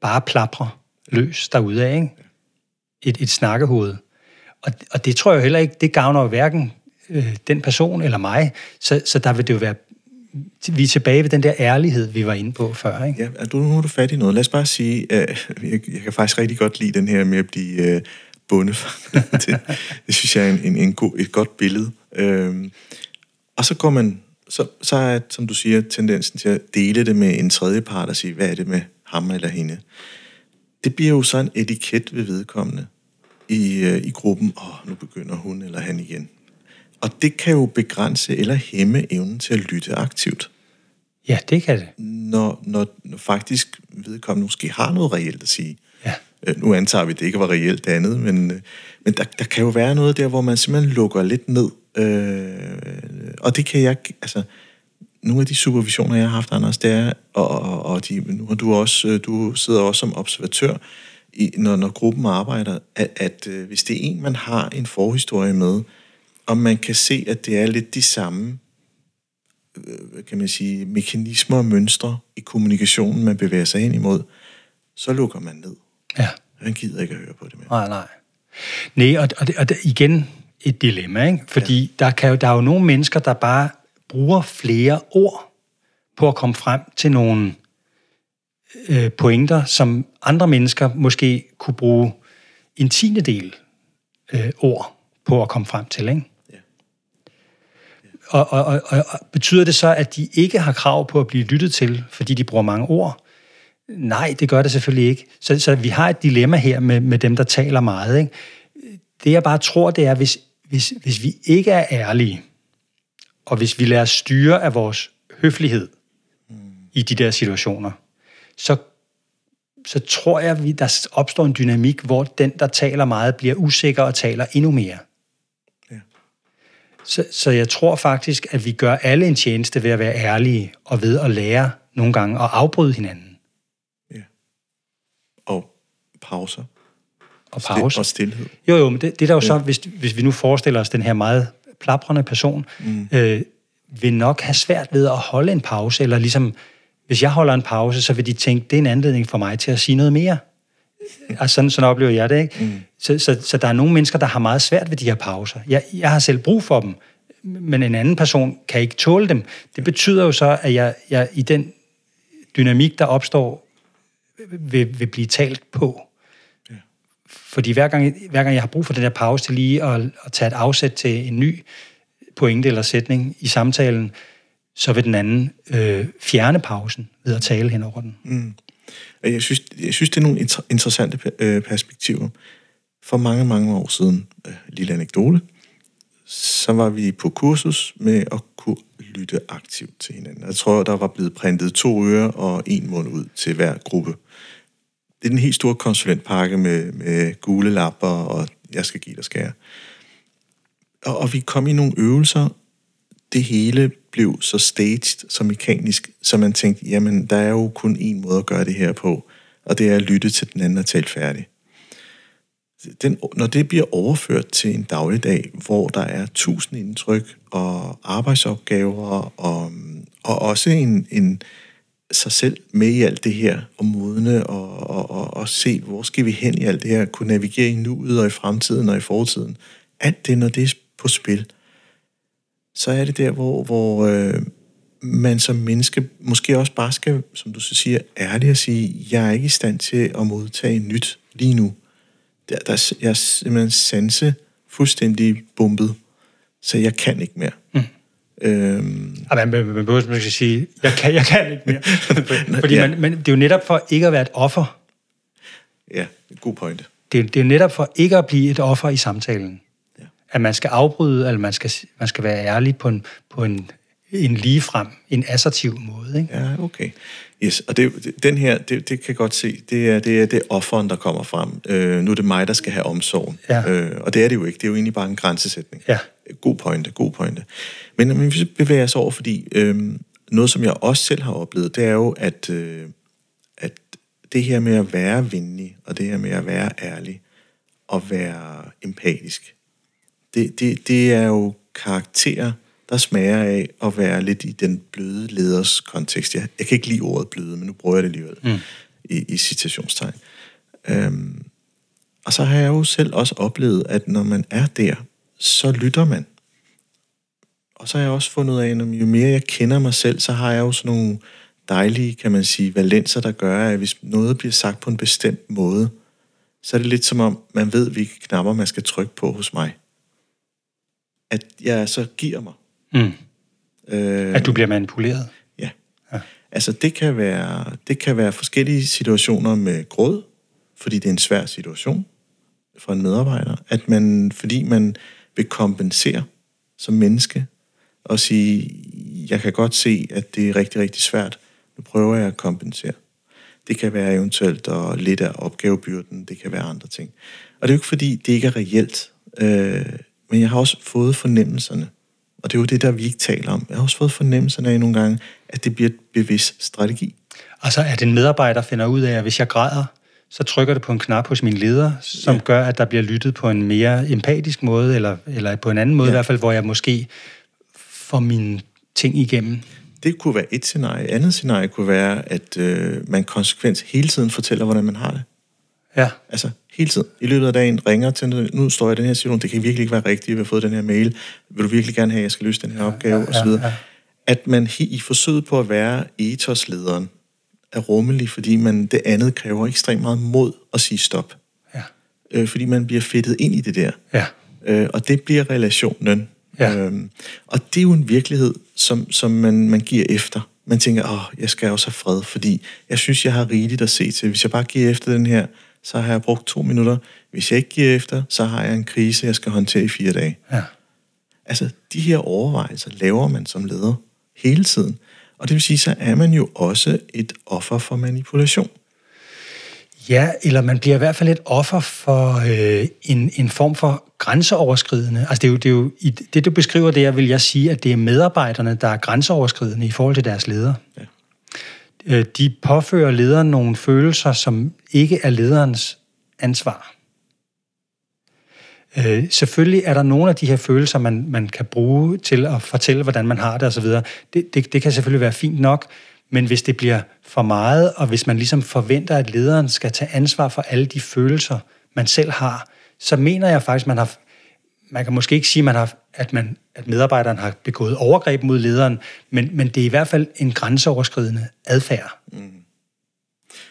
bare plaprer løs derude af, ikke? Et, et snakkehoved. Og, og det tror jeg heller ikke, det gavner jo hverken øh, den person eller mig, så, så der vil det jo være vi er tilbage ved den der ærlighed, vi var inde på før. Ikke? Ja, er du, nu er du fat i noget. Lad os bare sige, øh, jeg, jeg kan faktisk rigtig godt lide den her med at blive øh, bundet. det, det synes jeg er en, en, en god, et godt billede. Øh, og så går man, så, så er, som du siger, tendensen til at dele det med en tredje part og sige, hvad er det med ham eller hende? Det bliver jo så en etiket ved vedkommende i, uh, i gruppen, og oh, nu begynder hun eller han igen. Og det kan jo begrænse eller hæmme evnen til at lytte aktivt. Ja, det kan det. Når, når, når faktisk vedkommende måske har noget reelt at sige. Ja. Øh, nu antager vi, at det ikke var reelt det andet, men, øh, men der, der kan jo være noget der, hvor man simpelthen lukker lidt ned. Øh, og det kan jeg, altså, nogle af de supervisioner, jeg har haft, Anders, det er, og, og, og de, nu har du også, øh, du sidder også som observatør, i, når, når gruppen arbejder, at, at øh, hvis det er en, man har en forhistorie med, om man kan se, at det er lidt de samme øh, kan man sige, mekanismer og mønstre i kommunikationen, man bevæger sig ind imod, så lukker man ned. Ja. Man gider ikke at høre på det mere. Nej, nej. Nej, og, og, det, og igen et dilemma, ikke? Fordi ja. der, kan jo, der er jo nogle mennesker, der bare bruger flere ord på at komme frem til nogle øh, pointer, som andre mennesker måske kunne bruge en tiende del øh, ord på at komme frem til, ikke? Og, og, og, og betyder det så, at de ikke har krav på at blive lyttet til, fordi de bruger mange ord? Nej, det gør det selvfølgelig ikke. Så, så vi har et dilemma her med, med dem, der taler meget. Ikke? Det jeg bare tror, det er, hvis, hvis, hvis vi ikke er ærlige, og hvis vi lader styre af vores høflighed mm. i de der situationer, så, så tror jeg, at der opstår en dynamik, hvor den, der taler meget, bliver usikker og taler endnu mere. Så, så jeg tror faktisk, at vi gør alle en tjeneste ved at være ærlige og ved at lære nogle gange at afbryde hinanden. Ja. Og pauser. Og pauser. og stillhed. Jo, jo, men det, det er der jo ja. så, hvis, hvis vi nu forestiller os den her meget plaprende person, mm. øh, vil nok have svært ved at holde en pause, eller ligesom, hvis jeg holder en pause, så vil de tænke, det er en anledning for mig til at sige noget mere. Altså sådan, sådan oplever jeg det, ikke? Mm. Så, så, så der er nogle mennesker, der har meget svært ved de her pauser. Jeg, jeg har selv brug for dem, men en anden person kan ikke tåle dem. Det betyder jo så, at jeg, jeg i den dynamik, der opstår, vil, vil blive talt på. Fordi hver gang, hver gang jeg har brug for den der pause til lige at, at tage et afsæt til en ny pointe eller sætning i samtalen, så vil den anden øh, fjerne pausen ved at tale hen over den. Mm. Jeg synes, jeg synes, det er nogle inter- interessante øh, perspektiver. For mange, mange år siden, øh, lille anekdote, så var vi på kursus med at kunne lytte aktivt til hinanden. Jeg tror, der var blevet printet to ører og en mund ud til hver gruppe. Det er den helt store konsulentpakke med, med gule lapper, og jeg skal give dig skære. Og, og vi kom i nogle øvelser, det hele blev så staged, så mekanisk, så man tænkte, jamen, der er jo kun én måde at gøre det her på, og det er at lytte til den anden og tale færdig. Den, når det bliver overført til en dagligdag, hvor der er tusind indtryk og arbejdsopgaver, og, og også en, en sig selv med i alt det her, og modne, og, og, og, og se, hvor skal vi hen i alt det her, kunne navigere i nuet og i fremtiden og i fortiden. Alt det, når det er på spil – så er det der, hvor, hvor øh, man som menneske måske også bare skal, som du så siger, ærligt at sige, jeg er ikke i stand til at modtage nyt lige nu. Der, der, jeg er simpelthen sanse fuldstændig bumpet, så jeg kan ikke mere. Mm. Øhm. Ja, man, man, man man skal sige, jeg kan, jeg kan ikke mere. Fordi ja. man, man, det er jo netop for ikke at være et offer. Ja, god point. Det, det er jo netop for ikke at blive et offer i samtalen at man skal afbryde, eller man skal, man skal være ærlig på en, på en, en ligefrem, en assertiv måde. Ikke? Ja, okay. Yes, og det, den her, det, det kan jeg godt se, det er, det er det offeren, der kommer frem. Øh, nu er det mig, der skal have omsorgen. Ja. Øh, og det er det jo ikke, det er jo egentlig bare en grænsesætning. Ja. God pointe, god pointe. Men når vi bevæger os over, fordi øh, noget, som jeg også selv har oplevet, det er jo, at, øh, at det her med at være venlig, og det her med at være ærlig, og være empatisk, det, det, det er jo karakterer, der smager af at være lidt i den bløde leders kontekst. Jeg, jeg kan ikke lide ordet bløde, men nu bruger jeg det alligevel mm. i, i citationstegn. Øhm, og så har jeg jo selv også oplevet, at når man er der, så lytter man. Og så har jeg også fundet ud af, at jo mere jeg kender mig selv, så har jeg jo sådan nogle dejlige, kan man sige, valenser, der gør, at hvis noget bliver sagt på en bestemt måde, så er det lidt som om, man ved, hvilke knapper man skal trykke på hos mig. At jeg så giver mig. Mm. Øh, at du bliver manipuleret? Ja. ja. Altså, det kan, være, det kan være forskellige situationer med gråd, fordi det er en svær situation for en medarbejder, at man, fordi man vil kompensere som menneske, og sige, jeg kan godt se, at det er rigtig, rigtig svært. Nu prøver jeg at kompensere. Det kan være eventuelt og lidt af opgavebyrden, det kan være andre ting. Og det er jo ikke fordi, det ikke er reelt, øh, men jeg har også fået fornemmelserne. Og det er jo det, der vi ikke taler om. Jeg har også fået fornemmelserne af nogle gange, at det bliver et bevidst strategi. Altså, at en medarbejder finder ud af, at hvis jeg græder, så trykker det på en knap hos min leder, som ja. gør, at der bliver lyttet på en mere empatisk måde, eller, eller på en anden måde ja. i hvert fald, hvor jeg måske får mine ting igennem. Det kunne være et scenarie. Andet scenarie kunne være, at øh, man konsekvent hele tiden fortæller, hvordan man har det. Ja. Altså, hele tiden. I løbet af dagen ringer til, nu står jeg i den her situation, det kan virkelig ikke være rigtigt, at vi har fået den her mail, vil du virkelig gerne have, at jeg skal løse den her opgave, ja, ja, osv. Ja, ja. At man i forsøget på at være ethos-lederen, er rummelig, fordi man det andet kræver ekstremt meget mod at sige stop. Ja. Øh, fordi man bliver fedtet ind i det der. Ja. Øh, og det bliver relationen. Ja. Øhm, og det er jo en virkelighed, som, som man, man giver efter. Man tænker, åh, jeg skal også have fred, fordi jeg synes, jeg har rigeligt at se til. Hvis jeg bare giver efter den her, så har jeg brugt to minutter. Hvis jeg ikke giver efter, så har jeg en krise, jeg skal håndtere i fire dage. Ja. Altså, de her overvejelser laver man som leder hele tiden. Og det vil sige, så er man jo også et offer for manipulation. Ja, eller man bliver i hvert fald et offer for øh, en, en form for grænseoverskridende. Altså det er jo, det, er jo, i det du beskriver der, vil jeg sige, at det er medarbejderne, der er grænseoverskridende i forhold til deres leder. Ja. Øh, de påfører lederen nogle følelser, som ikke er lederens ansvar. Øh, selvfølgelig er der nogle af de her følelser, man, man kan bruge til at fortælle, hvordan man har det osv. Det, det, det kan selvfølgelig være fint nok, men hvis det bliver for meget, og hvis man ligesom forventer, at lederen skal tage ansvar for alle de følelser, man selv har, så mener jeg faktisk, man har, man kan måske ikke sige, man har, at, man, at medarbejderen har begået overgreb mod lederen, men, men det er i hvert fald en grænseoverskridende adfærd. Mm.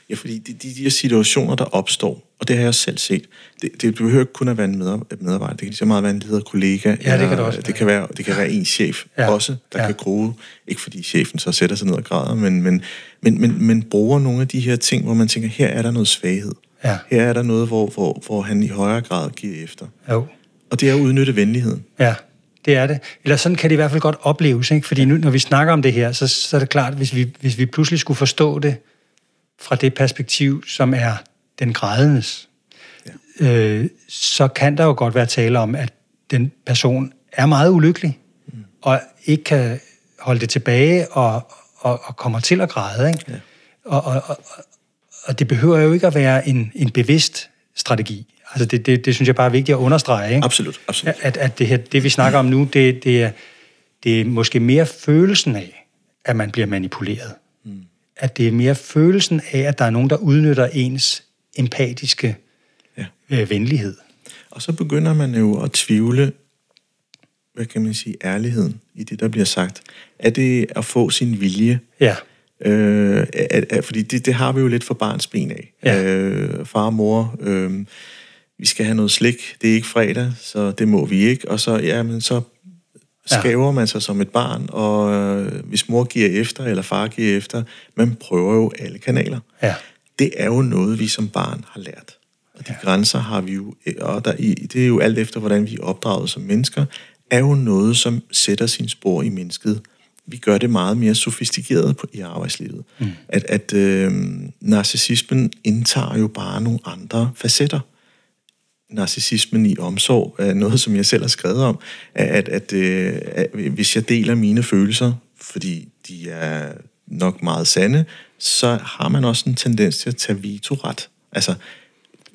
Ja, fordi de, de, de situationer, der opstår, og det har jeg selv set, det, det behøver ikke kun at være en medarbejder, det kan lige så meget være en leder, kollega, ja, eller, det kan det også det kan være, det kan være en chef ja. også, der ja. kan gro, ikke fordi chefen så sætter sig ned og græder, men, men, men, men, men bruger nogle af de her ting, hvor man tænker, her er der noget svaghed. Ja. Her er der noget, hvor, hvor, hvor han i højere grad giver efter. Jo. Og det er at udnytte venligheden. Ja, det er det. Eller sådan kan det i hvert fald godt opleves, ikke? Fordi nu, når vi snakker om det her, så, så er det klart, hvis vi, hvis vi pludselig skulle forstå det fra det perspektiv, som er den grædendes, ja. øh, så kan der jo godt være tale om, at den person er meget ulykkelig, mm. og ikke kan holde det tilbage, og, og, og kommer til at græde. Ikke? Ja. Og, og, og, og det behøver jo ikke at være en, en bevidst strategi. Altså det, det, det synes jeg bare er vigtigt at understrege. Ikke? Absolut, absolut. At, at det, her, det vi snakker om nu, det, det, er, det er måske mere følelsen af, at man bliver manipuleret. Mm. At det er mere følelsen af, at der er nogen, der udnytter ens empatiske ja. øh, venlighed. Og så begynder man jo at tvivle, hvad kan man sige, ærligheden i det, der bliver sagt. Er det at få sin vilje? Ja. Øh, at, at, fordi det, det har vi jo lidt for barns ben af. Ja. Øh, far og mor, øh, vi skal have noget slik, det er ikke fredag, så det må vi ikke. Og så, ja, men så skæver ja. man sig som et barn, og øh, hvis mor giver efter, eller far giver efter, man prøver jo alle kanaler. Ja. Det er jo noget, vi som barn har lært. Og de ja. grænser har vi jo, og der, det er jo alt efter, hvordan vi er opdraget som mennesker, er jo noget, som sætter sin spor i mennesket. Vi gør det meget mere sofistikeret på, i arbejdslivet. Mm. At, at øh, narcissismen indtager jo bare nogle andre facetter narcissismen i omsorg er noget, som jeg selv har skrevet om, at, at, øh, at, at hvis jeg deler mine følelser, fordi de er nok meget sande, så har man også en tendens til at tage veto-ret. Altså,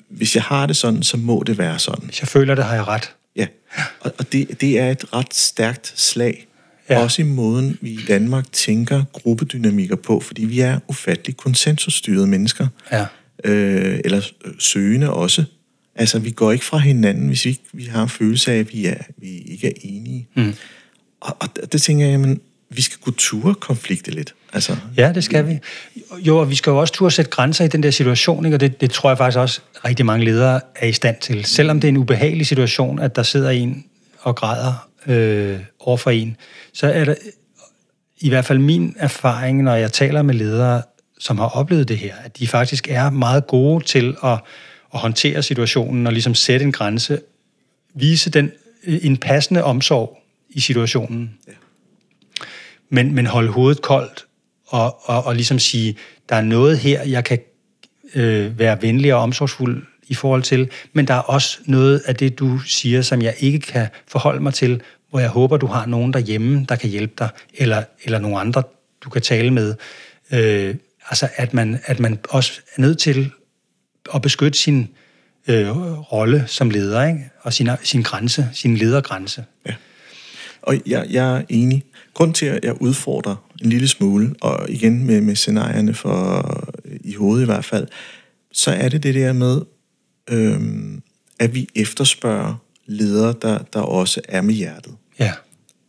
hvis jeg har det sådan, så må det være sådan. Hvis jeg føler det, har jeg ret. Ja, og, og det, det er et ret stærkt slag. Ja. Også i måden, vi i Danmark tænker gruppedynamikker på, fordi vi er ufattelig konsensusstyrede mennesker. Ja. Øh, eller søgende også. Altså, vi går ikke fra hinanden, hvis vi, ikke, vi har en følelse af, at vi, er, vi ikke er enige. Mm. Og, og det tænker jeg, jamen, vi skal kunne ture konflikte lidt. Altså, ja, det skal vi. Jo, og vi skal jo også turde sætte grænser i den der situation, ikke? og det, det tror jeg faktisk også rigtig mange ledere er i stand til. Selvom det er en ubehagelig situation, at der sidder en og græder øh, over for en, så er det i hvert fald min erfaring, når jeg taler med ledere, som har oplevet det her, at de faktisk er meget gode til at, at håndtere situationen og ligesom sætte en grænse, vise den en passende omsorg i situationen. Ja men, men holde hovedet koldt og, og, og ligesom sige, der er noget her, jeg kan øh, være venlig og omsorgsfuld i forhold til, men der er også noget af det, du siger, som jeg ikke kan forholde mig til, hvor jeg håber, du har nogen derhjemme, der kan hjælpe dig, eller, eller nogle andre, du kan tale med. Øh, altså, at man, at man også er nødt til at beskytte sin øh, rolle som leder, ikke? og sin, sin grænse, sin ledergrænse. Ja. Og jeg, jeg er enig. Grund til, at jeg udfordrer en lille smule, og igen med, med scenarierne for i hovedet i hvert fald, så er det det der med, øhm, at vi efterspørger ledere, der, der også er med hjertet. Ja.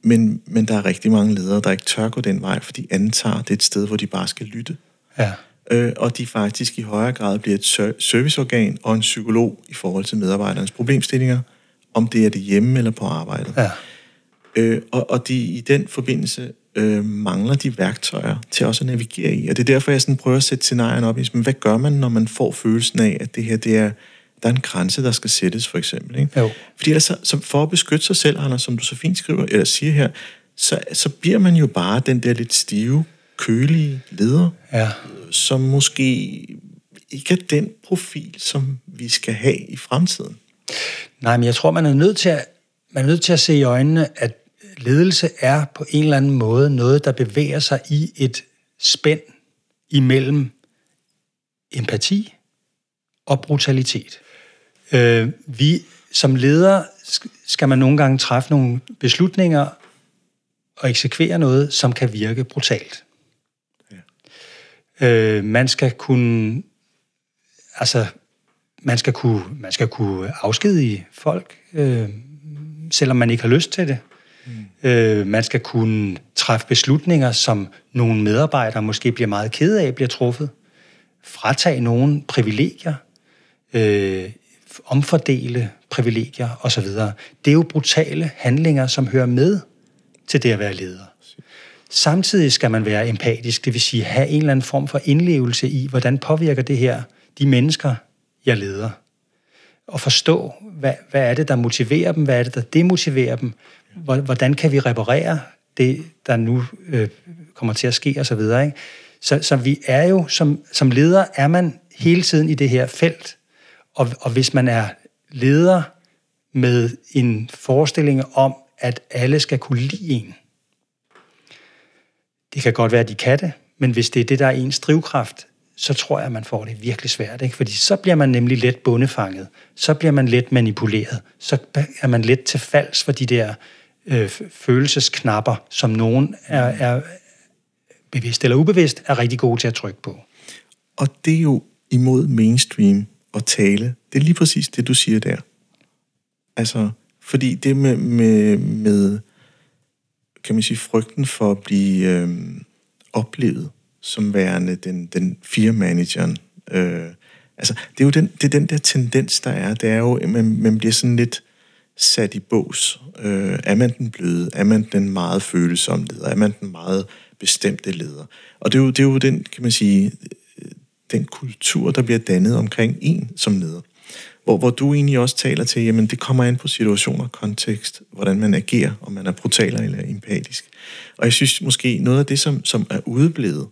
Men, men der er rigtig mange ledere, der ikke tør gå den vej, for de antager, det er et sted, hvor de bare skal lytte. Ja. Øh, og de faktisk i højere grad bliver et serviceorgan og en psykolog i forhold til medarbejdernes problemstillinger, om det er det hjemme eller på arbejdet. Ja. Øh, og, og de i den forbindelse øh, mangler de værktøjer til også at navigere i. Og det er derfor, jeg sådan prøver at sætte scenarien op i, men hvad gør man, når man får følelsen af, at det her, det er, der er en grænse, der skal sættes, for eksempel. Ikke? Jo. Fordi ellers, så, for at beskytte sig selv, Anders, som du så fint skriver, eller siger her, så, så bliver man jo bare den der lidt stive, kølige leder, ja. som måske ikke er den profil, som vi skal have i fremtiden. Nej, men jeg tror, man er nødt til at, man er nødt til at se i øjnene, at ledelse er på en eller anden måde noget, der bevæger sig i et spænd imellem empati og brutalitet. Øh, vi som leder skal man nogle gange træffe nogle beslutninger og eksekvere noget, som kan virke brutalt. Øh, man skal kunne altså man skal kunne man skal kunne afskedige folk, øh, selvom man ikke har lyst til det. Mm. Øh, man skal kunne træffe beslutninger, som nogle medarbejdere måske bliver meget kede af, bliver truffet. Fratage nogle privilegier. Øh, omfordele privilegier osv. Det er jo brutale handlinger, som hører med til det at være leder. Samtidig skal man være empatisk, det vil sige have en eller anden form for indlevelse i, hvordan påvirker det her de mennesker, jeg leder. Og forstå, hvad, hvad er det, der motiverer dem, hvad er det, der demotiverer dem, hvordan kan vi reparere det, der nu øh, kommer til at ske osv. Så, videre, ikke? så, så vi er jo, som, som leder er man hele tiden i det her felt, og, og hvis man er leder med en forestilling om, at alle skal kunne lide en, det kan godt være, at de kan det, men hvis det er det, der er ens drivkraft, så tror jeg, at man får det virkelig svært. Ikke? Fordi så bliver man nemlig let bundefanget. Så bliver man let manipuleret. Så er man let til falds for de der øh, følelsesknapper, som nogen er, er bevidst eller ubevidst, er rigtig gode til at trykke på. Og det er jo imod mainstream at tale. Det er lige præcis det, du siger der. Altså, fordi det med, med, med kan man sige, frygten for at blive øh, oplevet som værende den, den firmanageren. Øh, altså, det er jo den, det er den der tendens, der er. Det er jo, at man, man bliver sådan lidt sat i bås. Øh, er man den bløde? Er man den meget følsomme leder? Er man den meget bestemte leder? Og det er jo, det er jo den, kan man sige, øh, den kultur, der bliver dannet omkring en som leder. Hvor, hvor du egentlig også taler til, jamen det kommer an på situationer, kontekst, hvordan man agerer, om man er brutal eller empatisk. Og jeg synes måske, noget af det, som, som er udeblevet,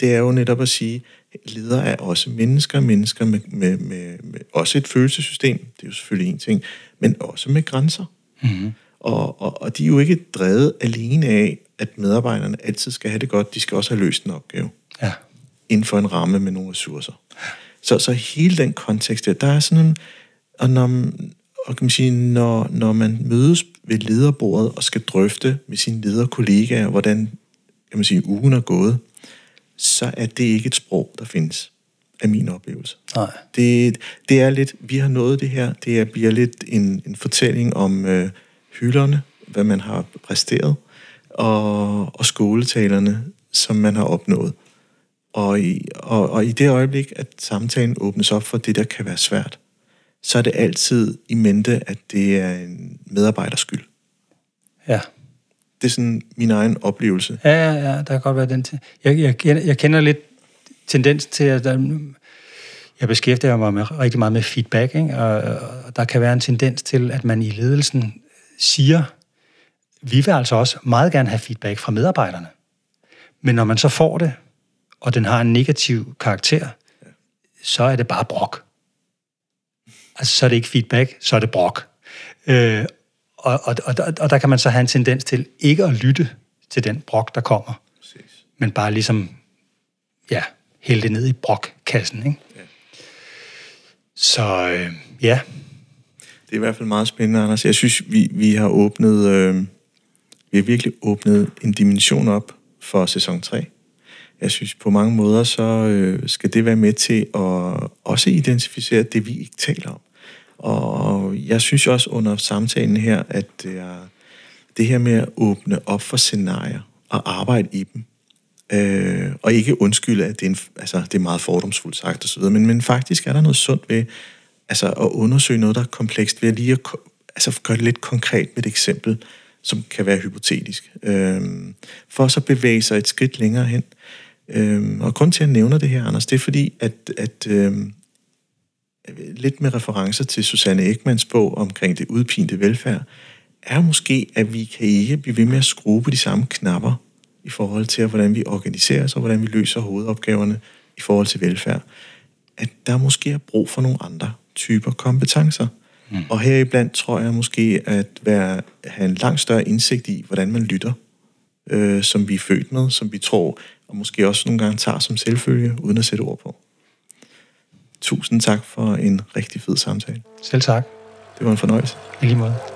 det er jo netop at sige, at ledere er også mennesker, mennesker med, med, med, med også et følelsessystem, det er jo selvfølgelig en ting, men også med grænser. Mm-hmm. Og, og, og de er jo ikke drevet alene af, at medarbejderne altid skal have det godt, de skal også have løst en opgave. Ja. Inden for en ramme med nogle ressourcer. Så, så hele den kontekst der, der er sådan en, og når, og kan man sige, når, når man mødes ved lederbordet og skal drøfte med sine lederkollegaer, hvordan kan man sige, ugen er gået, så er det ikke et sprog, der findes, af min oplevelse. Nej. Det, det er lidt, vi har nået det her, det er, bliver lidt en, en fortælling om øh, hylderne, hvad man har præsteret, og, og skoletalerne, som man har opnået. Og i, og, og i det øjeblik, at samtalen åbnes op for det, der kan være svært, så er det altid i mente, at det er en medarbejders skyld. Ja. Det er sådan min egen oplevelse. Ja, ja, ja, der kan godt være den til. Jeg, jeg, kender, jeg kender lidt tendens til, at der, jeg beskæftiger mig med, rigtig meget med feedback, ikke? Og, og der kan være en tendens til, at man i ledelsen siger, vi vil altså også meget gerne have feedback fra medarbejderne. Men når man så får det, og den har en negativ karakter, så er det bare brok. Altså, så er det ikke feedback, så er det brok. Øh, og, og, og, og der kan man så have en tendens til ikke at lytte til den brok, der kommer. Præcis. Men bare ligesom, ja, hælde det ned i brokkassen, ikke? Ja. Så øh, ja, Det er i hvert fald meget spændende, Anders. Jeg synes, vi, vi har åbnet, øh, vi har virkelig åbnet en dimension op for sæson 3. Jeg synes, på mange måder, så øh, skal det være med til at også identificere det, vi ikke taler om. Og jeg synes også under samtalen her, at det, er, det her med at åbne op for scenarier og arbejde i dem, øh, og ikke undskylde, at det er, en, altså, det er meget fordomsfuldt sagt osv., men, men faktisk er der noget sundt ved altså, at undersøge noget, der er komplekst, ved at lige at altså, gøre det lidt konkret med et eksempel, som kan være hypotetisk, øh, for så bevæge sig et skridt længere hen. Øh, og grund til, at jeg nævner det her, Anders, det er fordi, at, at øh, lidt med referencer til Susanne Ekmans bog omkring det udpinte velfærd, er måske, at vi kan ikke blive ved med at skrue på de samme knapper i forhold til, hvordan vi organiserer os, og hvordan vi løser hovedopgaverne i forhold til velfærd. At der måske er brug for nogle andre typer kompetencer. Mm. Og heriblandt tror jeg måske at være, have en langt større indsigt i, hvordan man lytter, øh, som vi er født med, som vi tror, og måske også nogle gange tager som selvfølge, uden at sætte ord på. Tusind tak for en rigtig fed samtale. selv tak. Det var en fornøjelse. I lige måde.